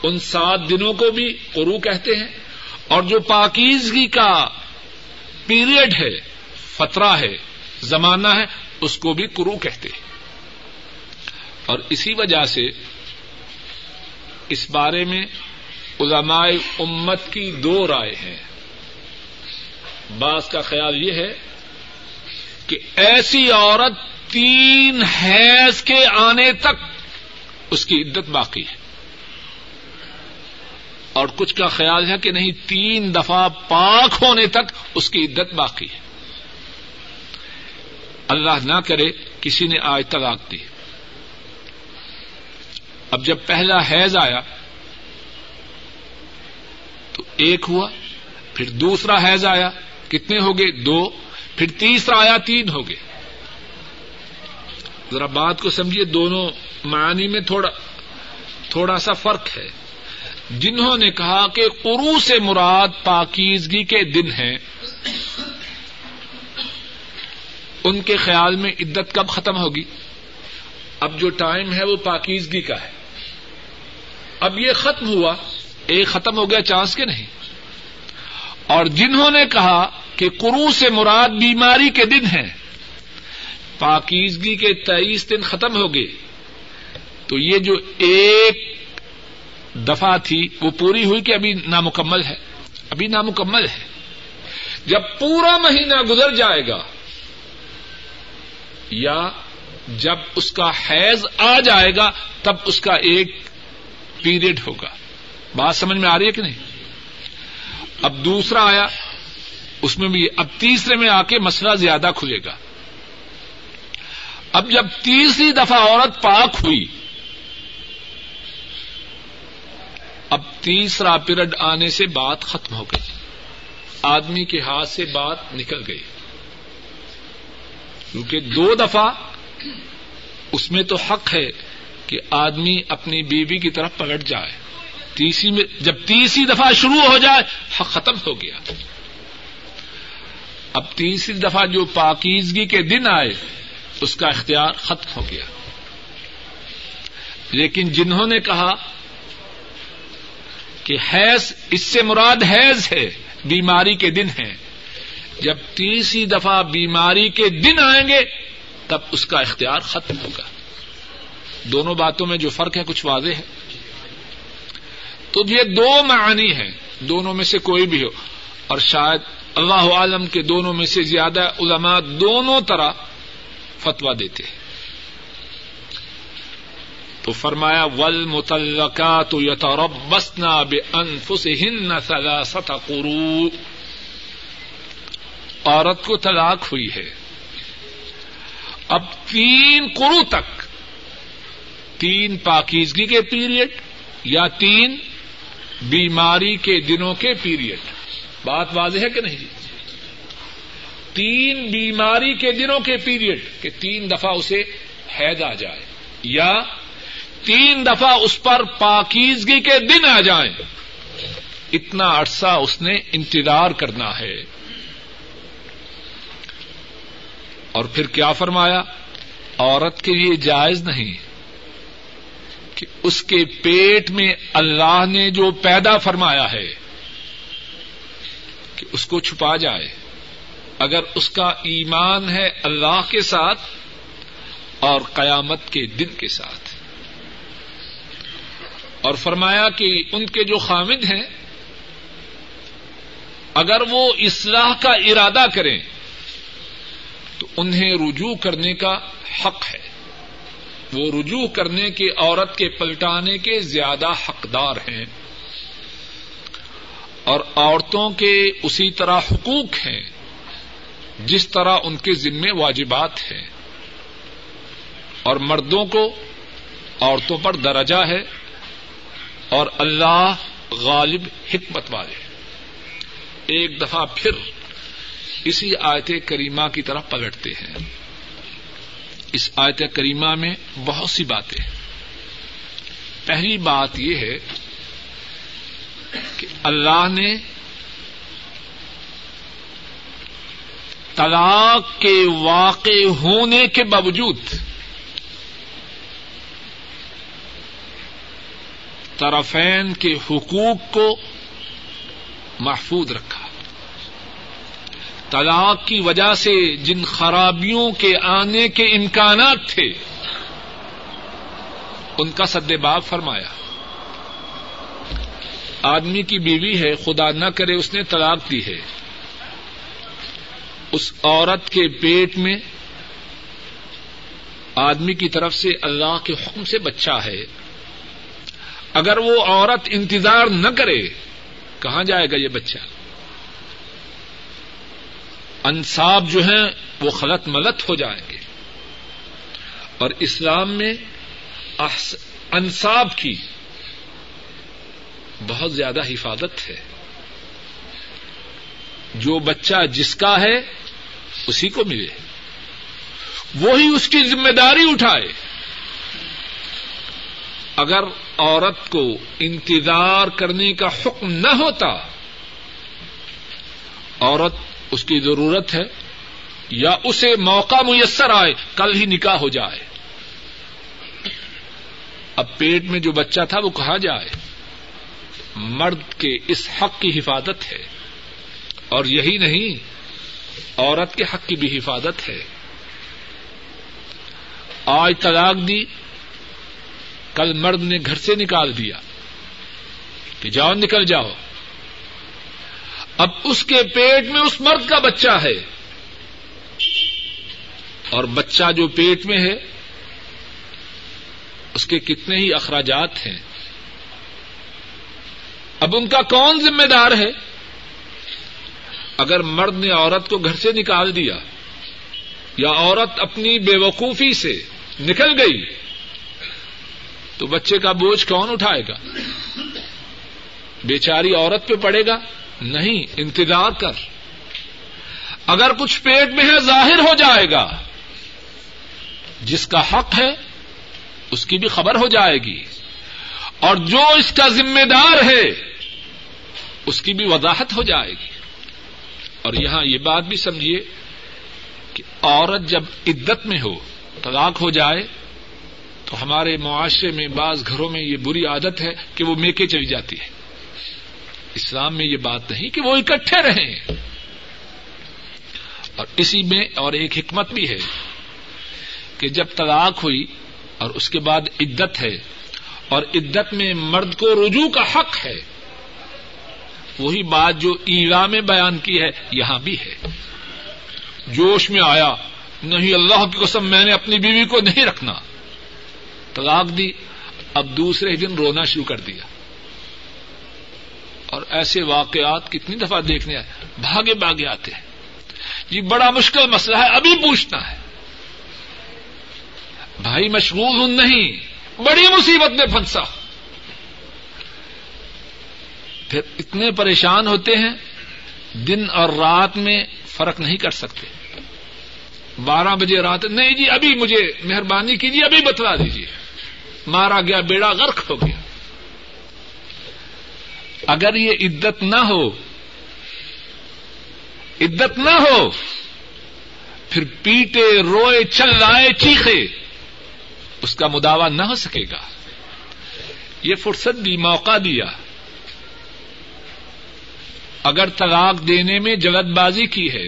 ان سات دنوں کو بھی کرو کہتے ہیں۔ اور جو پاکیزگی کا پیریڈ ہے فترا ہے، زمانہ ہے، اس کو بھی کرو کہتے ہیں۔ اور اسی وجہ سے اس بارے میں علماء امت کی دو رائے ہیں۔ بعض کا خیال یہ ہے کہ ایسی عورت تین حیض کے آنے تک اس کی عدت باقی ہے۔ اور کچھ کا خیال ہے کہ نہیں، تین دفعہ پاک ہونے تک اس کی عدت باقی ہے۔ اللہ نہ کرے کسی نے آج طلاق دی۔ اب جب پہلا حیض آیا تو ایک ہوا، پھر دوسرا حیض آیا، کتنے ہو گئے؟ دو، پھر تیسرا آیا، تین ہو گئے۔ ذرا بات کو سمجھیے، دونوں معنی میں تھوڑا تھوڑا سا فرق ہے۔ جنہوں نے کہا کہ قرو سے مراد پاکیزگی کے دن ہیں، ان کے خیال میں عدت کب ختم ہوگی؟ اب جو ٹائم ہے وہ پاکیزگی کا ہے۔ اب یہ ختم ہوا ایک ختم ہو گیا چانس کے نہیں؟ اور جنہوں نے کہا کہ کرو سے مراد بیماری کے دن ہیں، پاکیزگی کے تیئیس دن ختم ہو گئے۔ تو یہ جو ایک دفعہ تھی، وہ پوری ہوئی کہ ابھی نامکمل ہے؟ ابھی نامکمل ہے۔ جب پورا مہینہ گزر جائے گا، یا جب اس کا حیض آ جائے گا، تب اس کا ایک پیریڈ ہوگا۔ بات سمجھ میں آ رہی ہے کہ نہیں؟ اب دوسرا آیا، اس میں بھی، اب تیسرے میں آ کے مسئلہ زیادہ کھلے گا۔ اب جب تیسری دفعہ عورت پاک ہوئی، اب تیسرا پیریڈ آنے سے بات ختم ہو گئی۔ آدمی کے ہاتھ سے بات نکل گئی۔ کیونکہ دو دفعہ اس میں تو حق ہے۔ کہ آدمی اپنی بیوی کی طرف پلٹ جائے۔ تیسری میں جب تیسری دفعہ شروع ہو جائے، حق ختم ہو گیا۔ اب تیسری دفعہ جو پاکیزگی کے دن آئے، اس کا اختیار ختم ہو گیا۔ لیکن جنہوں نے کہا کہ حیض، اس سے مراد حیض ہے، بیماری کے دن ہے جب تیسری دفعہ بیماری کے دن آئیں گے، تب اس کا اختیار ختم ہوگا۔ دونوں باتوں میں جو فرق ہے، کچھ واضح ہے۔ تو یہ دو معنی ہیں، دونوں میں سے کوئی بھی ہو۔ اور شاید اللہ عالم کے دونوں میں سے زیادہ علماء دونوں طرح فتوا دیتے ہیں۔ تو فرمایا ول متعلقہ تو یتورب بسنا بے انفس ہند قرو عورت کو طلاق ہوئی ہے۔ اب تین قرو تک تین پاکیزگی کے پیریڈ یا تین بیماری کے دنوں کے پیریڈ؟ بات واضح ہے کہ نہیں جی؟ تین بیماری کے دنوں کے پیریڈ کہ تین دفعہ اسے حید آ جائے یا تین دفعہ اس پر پاکیزگی کے دن آ جائیں۔ اتنا عرصہ اس نے انتظار کرنا ہے۔ اور پھر کیا فرمایا؟ عورت کے لیے جائز نہیں۔ کہ اس کے پیٹ میں اللہ نے جو پیدا فرمایا ہے، کہ اس کو چھپا جائے۔ اگر اس کا ایمان ہے اللہ کے ساتھ اور قیامت کے دن کے ساتھ۔ اور فرمایا کہ ان کے جو خامد ہیں، اگر وہ اصلاح کا ارادہ کریں، تو انہیں رجوع کرنے کا حق ہے۔ وہ رجوع کرنے کے عورت کے پلٹانے کے زیادہ حقدار ہیں اور عورتوں کے اسی طرح حقوق ہیں جس طرح ان کے ذمے واجبات ہیں اور مردوں کو عورتوں پر درجہ ہے اور اللہ غالب حکمت والے ایک دفعہ پھر اسی آیت کریمہ کی طرف پلٹتے ہیں۔ اس آیت کریمہ میں بہت سی باتیں پہلی بات یہ ہے کہ اللہ نے طلاق کے واقع ہونے کے باوجود طرفین کے حقوق کو محفوظ رکھا۔ طلاق کی وجہ سے جن خرابیوں کے آنے کے امکانات تھے، ان کا سدباب فرمایا۔ آدمی کی بیوی ہے، خدا نہ کرے اس نے طلاق دی ہے۔ اس عورت کے پیٹ میں آدمی کی طرف سے اللہ کے حکم سے بچہ ہے۔ اگر وہ عورت انتظار نہ کرے، کہاں جائے گا یہ بچہ؟ انصاب جو ہیں وہ خلط ملت ہو جائیں گے۔ اور اسلام میں انصاب کی بہت زیادہ حفاظت ہے۔ جو بچہ جس کا ہے، اسی کو ملے۔ وہی اس کی ذمہ داری اٹھائے۔ اگر عورت کو انتظار کرنے کا حکم نہ ہوتا، عورت اس کی ضرورت ہے یا اسے موقع میسر آئے، کل ہی نکاح ہو جائے۔ اب پیٹ میں جو بچہ تھا وہ کہاں جائے؟ مرد کے اس حق کی حفاظت ہے۔ اور یہی نہیں، عورت کے حق کی بھی حفاظت ہے۔ آج طلاق دی، کل مرد نے گھر سے نکال دیا کہ جاؤ نکل جاؤ۔ اب اس کے پیٹ میں اس مرد کا بچہ ہے۔ اور بچہ جو پیٹ میں ہے، اس کے کتنے ہی اخراجات ہیں۔ اب ان کا کون ذمہ دار ہے؟ اگر مرد نے عورت کو گھر سے نکال دیا، یا عورت اپنی بے وقوفی سے نکل گئی، تو بچے کا بوجھ کون اٹھائے گا؟ بیچاری عورت پہ پڑے گا؟ نہیں، انتظار کر۔ اگر کچھ پیٹ میں ہے، ظاہر ہو جائے گا۔ جس کا حق ہے، اس کی بھی خبر ہو جائے گی۔ اور جو اس کا ذمہ دار ہے، اس کی بھی وضاحت ہو جائے گی۔ اور یہاں یہ بات بھی سمجھیے کہ عورت جب عدت میں ہو، طلاق ہو جائے، تو ہمارے معاشرے میں، بعض گھروں میں یہ بری عادت ہے کہ وہ میکے چلی جاتی ہے۔ اسلام میں یہ بات نہیں کہ وہ اکٹھے رہیں۔ اور اسی میں اور ایک حکمت بھی ہے کہ جب طلاق ہوئی اور اس کے بعد عدت ہے اور عدت میں مرد کو رجوع کا حق ہے، وہی بات جو ایرا میں بیان کی ہے، یہاں بھی ہے۔ جوش میں آیا، نہیں، اللہ کی قسم میں نے اپنی بیوی کو نہیں رکھنا۔ طلاق دی، اب دوسرے دن رونا شروع کر دیا۔ اور ایسے واقعات کتنی دفعہ دیکھنے آئے بھاگے بھاگے آتے ہیں۔ یہ بڑا مشکل مسئلہ ہے، ابھی پوچھنا ہے۔ بھائی مشغول ہوں نہیں، بڑی مصیبت میں پھنسا پھر اتنے پریشان ہوتے ہیں، دن اور رات میں فرق نہیں کر سکتے۔ بارہ بجے رات، نہیں جی ابھی مجھے مہربانی کیجیے، ابھی بتلا دیجیے۔ مارا گیا بیڑا، غرق ہو گیا۔ اگر یہ عدت نہ ہو، عدت نہ ہو، پھر پیٹے، روئے، چلائے، چیخے، اس کا مداوع نہ ہو سکے گا۔ یہ فرصت دی موقع دیا۔ اگر طلاق دینے میں جلد بازی کی ہے،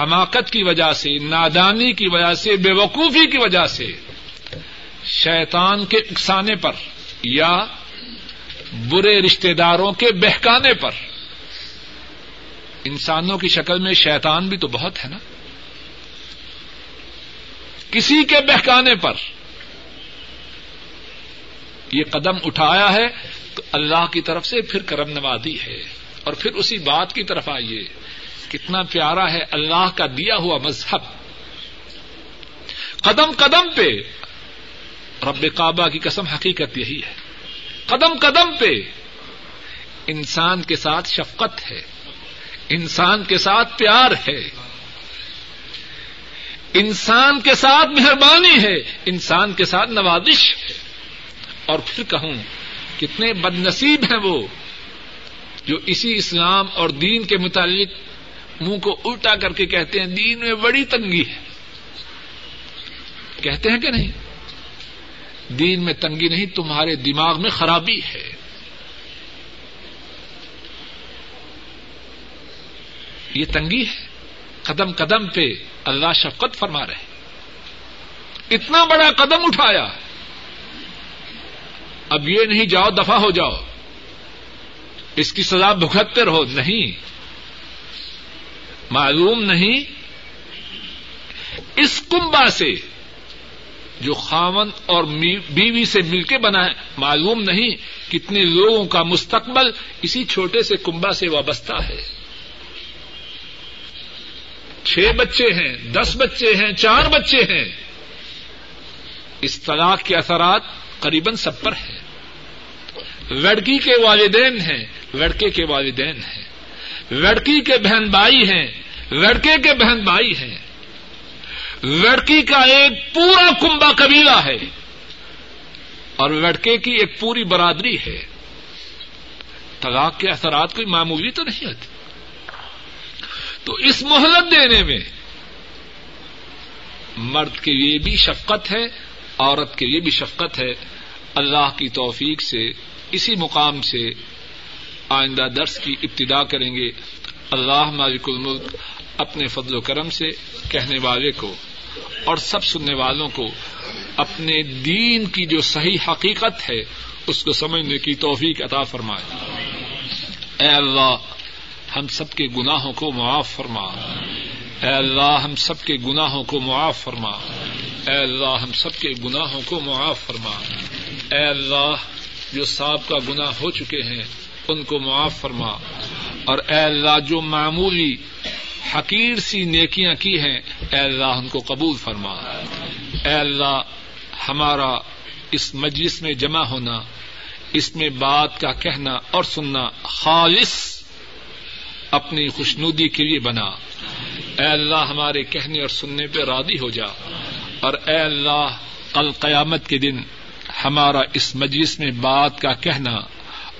حماقت کی وجہ سے، نادانی کی وجہ سے، بے وقوفی کی وجہ سے، شیطان کے اکسانے پر یا برے رشتے داروں کے بہکانے پر۔ انسانوں کی شکل میں شیطان بھی تو بہت ہے نا۔ کسی کے بہکانے پر۔ یہ قدم اٹھایا ہے تو اللہ کی طرف سے پھر کرم نوازی ہے۔ اور پھر اسی بات کی طرف آئیے۔ کتنا پیارا ہے اللہ کا دیا ہوا مذہب۔ قدم قدم پہ۔ رب کعبہ کی قسم حقیقت یہی ہے۔ قدم قدم پہ۔ انسان کے ساتھ شفقت ہے۔ انسان کے ساتھ پیار ہے۔ انسان کے ساتھ مہربانی ہے۔ انسان کے ساتھ نوازش ہے۔ اور پھر کہوں، کتنے بد نصیب ہیں وہ جو اسی اسلام اور دین کے متعلق منہ کو الٹا کر کے کہتے ہیں، دین میں بڑی تنگی ہے۔ کہتے ہیں کہ نہیں؟ دین میں تنگی نہیں، تمہارے دماغ میں خرابی ہے۔ یہ تنگی ہے۔ قدم قدم پہ اللہ شفقت فرما رہے اتنا بڑا قدم اٹھایا۔ اب یہ نہیں جاؤ دفاع ہو جاؤ۔ اس کی سزا بھگتتے رہو۔ نہیں۔ معلوم نہیں۔ اس کنبا سے جو خاون اور بیوی سے مل کے بنا ہے، معلوم نہیں کتنے لوگوں کا مستقبل اسی چھوٹے سے کنبا سے وابستہ ہے۔ چھ بچے ہیں، دس بچے ہیں، چار بچے ہیں۔ اس طلاق کے اثرات قریب سب پر ہیں۔ لڑکی کے والدین ہیں، لڑکے کے والدین ہیں۔ لڑکی کے بہن بھائی ہیں، لڑکے کے بہن بھائی ہیں۔ لڑکی کا ایک پورا کنبا قبیلہ ہے اور لڑکے کی ایک پوری برادری ہے۔ طلاق کے اثرات کوئی معمولی تو نہیں ہوتی تو اس مہلت دینے میں مرد کے لیے بھی شفقت ہے، عورت کے لیے بھی شفقت ہے۔ اللہ کی توفیق سے اسی مقام سے آئندہ درس کی ابتدا کریں گے۔ اللہ مالک الملک اپنے فضل و کرم سے کہنے والے کو اور سب سننے والوں کو اپنے دین کی جو صحیح حقیقت ہے، اس کو سمجھنے کی توفیق عطا فرمائے۔ اے اللہ، ہم سب کے گناہوں کو معاف فرما۔ اے اللہ، ہم سب کے گناہوں کو معاف فرما۔ اے اللہ، ہم سب کے گناہوں کو معاف فرما۔ اے اللہ، جو صاحب کا گناہ ہو چکے ہیں، ان کو معاف فرما۔ اور اے اللہ، جو معمولی حقیر سی نیکیاں کی ہیں، اے اللہ ان کو قبول فرما۔ اے اللہ، ہمارا اس مجلس میں جمع ہونا، اس میں بات کا کہنا اور سننا خالص اپنی خوشنودی کے لیے بنا۔ اے اللہ، ہمارے کہنے اور سننے پہ رادی ہو جا۔ اور اے اللہ کل قیامت کے دن ہمارا اس مجلس میں بات کا کہنا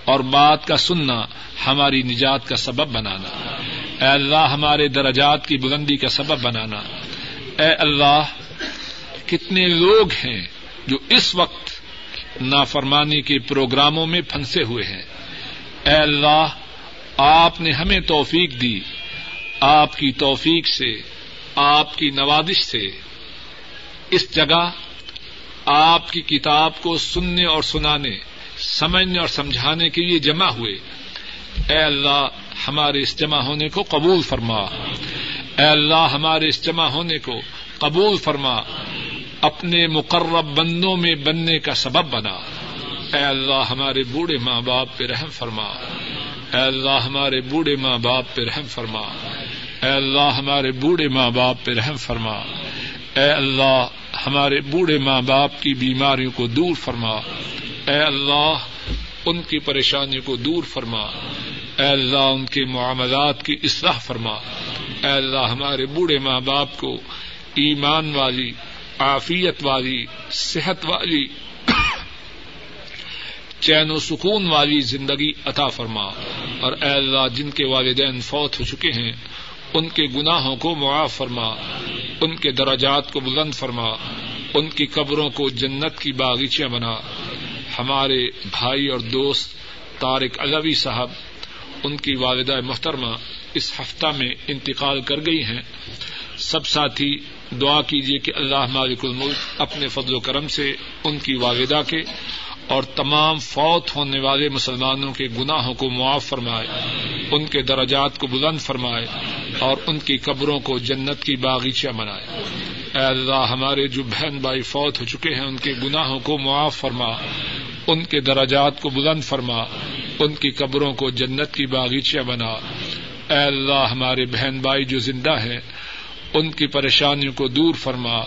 اور بات کا سننا ہماری نجات کا سبب بنانا۔ اے اللہ ہمارے درجات کی بلندی کا سبب بنانا۔ اے اللہ، کتنے لوگ ہیں جو اس وقت نافرمانی کے پروگراموں میں پھنسے ہوئے ہیں۔ اے اللہ، آپ نے ہمیں توفیق دی۔ آپ کی توفیق سے، آپ کی نوازش سے۔ اس جگہ آپ کی کتاب کو سننے اور سنانے، سمجھنے اور سمجھانے کے لیے جمع ہوئے۔ اے اللہ ہمارے اس جمع ہونے کو قبول فرما۔ اے اللہ، ہمارے اس جمع ہونے کو قبول فرما۔ اپنے مقرب بندوں میں بننے کا سبب بنا۔ اے اللہ، ہمارے بوڑھے ماں باپ پہ رحم فرما۔ اے اللہ، ہمارے بوڑھے ماں باپ پہ رحم فرما۔ اے اللہ، ہمارے بوڑھے ماں باپ پہ رحم فرما۔ اے اللہ، ہمارے بوڑھے ماں باپ کی بیماریوں کو دور فرما۔ اے اللہ، ان کی پریشانیوں کو دور فرما۔ اے اللہ ان کے معاملات کی اصلاح فرما۔ اے اللہ ہمارے بوڑھے ماں باپ کو ایمان والی، عافیت والی، صحت والی، چین و سکون والی زندگی عطا فرما۔ اور اے اللہ جن کے والدین فوت ہو چکے ہیں، ان کے گناہوں کو معاف فرما۔ ان کے درجات کو بلند فرما۔ ان کی قبروں کو جنت کی باغیچیاں بنا۔ ہمارے بھائی اور دوست طارق علوی صاحب ان کی والدہ محترمہ اس ہفتہ میں انتقال کر گئی ہیں۔ سب ساتھی دعا کیجیے کہ اللہ مالک الملک اپنے فضل و کرم سے ان کی والدہ کے اور تمام فوت ہونے والے مسلمانوں کے گناہوں کو معاف فرمائے، ان کے درجات کو بلند فرمائے اور ان کی قبروں کو جنت کی باغیچہ بنائے۔ اے اللہ، ہمارے جو بہن بھائی فوت ہو چکے ہیں، ان کے گناہوں کو معاف فرما، ان کے درجات کو بلند فرما۔ ان کی قبروں کو جنت کی باغیچہ بنا۔ اے اللہ، ہمارے بہن بھائی جو زندہ ہیں، ان کی پریشانیوں کو دور فرما۔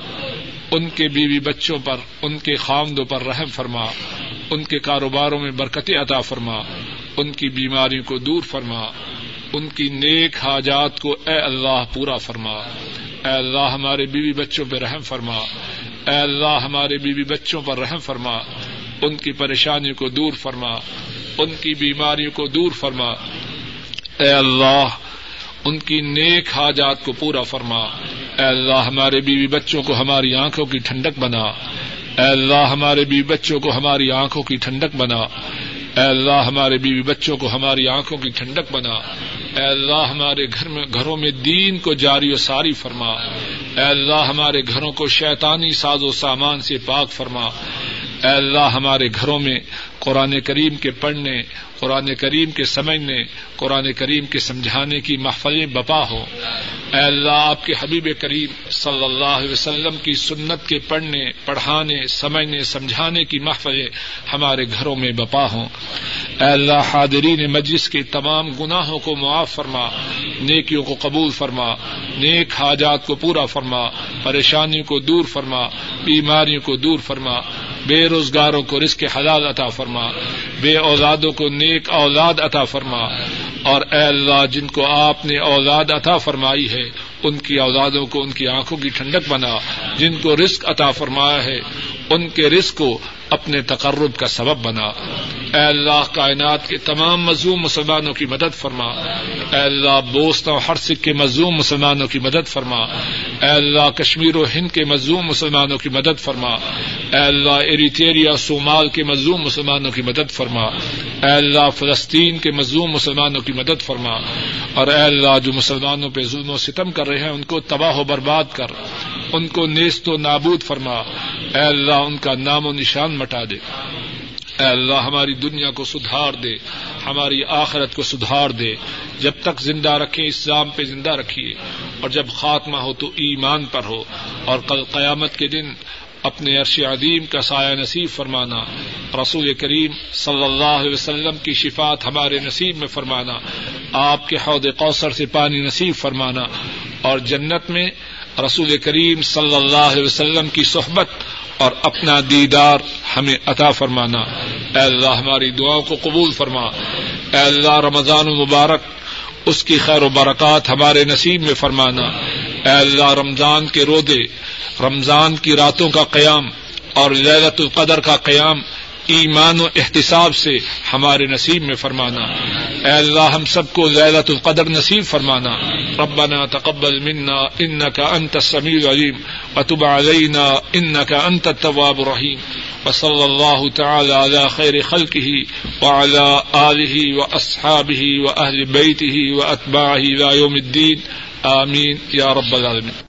ان کے بیوی بچوں پر، ان کے خامدوں پر رحم فرما۔ ان کے کاروباروں میں برکت عطا فرما۔ ان کی بیماریوں کو دور فرما۔ ان کی نیک حاجات کو اے اللہ پورا فرما۔ اے اللہ، ہمارے بیوی بچوں پہ رحم فرما۔ اے اللہ، ہمارے بیوی بچوں پر رحم فرما۔ ان کی پریشانیوں کو دور فرما۔ ان کی بیماریوں کو دور فرما۔ اے اللہ، ان کی نیک حاجات کو پورا فرما۔ اے اللہ، ہمارے بیوی بچوں کو ہماری آنکھوں کی ٹھنڈک بنا۔ اے اللہ، ہمارے بیوی بچوں کو ہماری آنکھوں کی ٹھنڈک بنا۔ اے اللہ، ہمارے بیوی بچوں کو ہماری آنکھوں کی ٹھنڈک بنا۔ اے اللہ، ہمارے گھر میں گھروں میں دین کو جاری و ساری فرما۔ اے اللہ، ہمارے گھروں کو شیطانی ساز و سامان سے پاک فرما۔ اے اللہ، ہمارے گھروں میں قرآن کریم کے پڑھنے، قرآن کریم کے سمجھنے، قرآن کریم کے سمجھانے کی محفلیں بپا ہو۔ اے اللہ، آپ کے حبیب کریم صلی اللہ علیہ وسلم کی سنت کے پڑھنے، پڑھانے، سمجھنے، سمجھانے کی محفلیں ہمارے گھروں میں بپا ہوں۔ اے اللہ، حاضرین مجلس کے تمام گناہوں کو معاف فرما، نیکیوں کو قبول فرما، نیک حاجات کو پورا فرما، پریشانیوں کو دور فرما، بیماریوں کو دور فرما۔ بے روزگاروں کو رزق حلال عطا فرما، بے اولادوں کو نیک اولاد عطا فرما۔ اور اے اللہ، جن کو آپ نے اولاد عطا فرمائی ہے، ان کی اولادوں کو ان کی آنکھوں کی ٹھنڈک بنا، جن کو رزق عطا فرمایا ہے۔ ان کے رزق کو اپنے تقرب کا سبب بنا۔ اے اللہ، کائنات کے تمام مظلوم مسلمانوں کی مدد فرما۔ اے اللہ بوسط و ہر سکھ کے مظلوم مسلمانوں کی مدد فرما۔ اے اللہ، کشمیر و ہند کے مظلوم مسلمانوں کی مدد فرما۔ اے اللہ ایریٹیریا صومال کے مظلوم مسلمانوں کی مدد فرما۔ اے اللہ، فلسطین کے مظلوم مسلمانوں کی مدد فرما۔ اور اے اللہ، جو مسلمانوں پہ ظلم و ستم کر رہے ہیں، ان کو تباہ و برباد کر۔ ان کو نیست و نابود فرما۔ اے اللہ، ان کا نام و نشان مٹا دے۔ اے اللہ، ہماری دنیا کو سدھار دے۔ ہماری آخرت کو سدھار دے۔ جب تک زندہ رکھے اسلام پہ زندہ رکھیے۔ اور جب خاتمہ ہو تو ایمان پر ہو۔ اور کل قیامت کے دن اپنے عرش عظیم کا سایہ نصیب فرمانا۔ رسول کریم صلی اللہ علیہ وسلم کی شفات ہمارے نصیب میں فرمانا۔ آپ کے حوض کوثر سے پانی نصیب فرمانا۔ اور جنت میں رسول کریم صلی اللہ علیہ وسلم کی صحبت اور اپنا دیدار ہمیں عطا فرمانا۔ اے اللہ، ہماری دعاؤں کو قبول فرما۔ اے اللہ، رمضان المبارک، اس کی خیر و برکات ہمارے نصیب میں فرمانا۔ اے اللہ، رمضان کے رودے، رمضان کی راتوں کا قیام اور للت القدر کا قیام ایمان و احتساب سے ہمارے نصیب میں فرمانا۔ اے اللہ، ہم سب کو ليلة القدر نصیب فرمانا۔ ربنا تقبل منا انك انت السميع العليم وتب علينا انك انت التواب الرحيم وصلى الله تعالى على خير خلقه وعلى آله وأصحابه وأهل بيته وأتباعه إلى يوم الدين آمين يا رب العالمين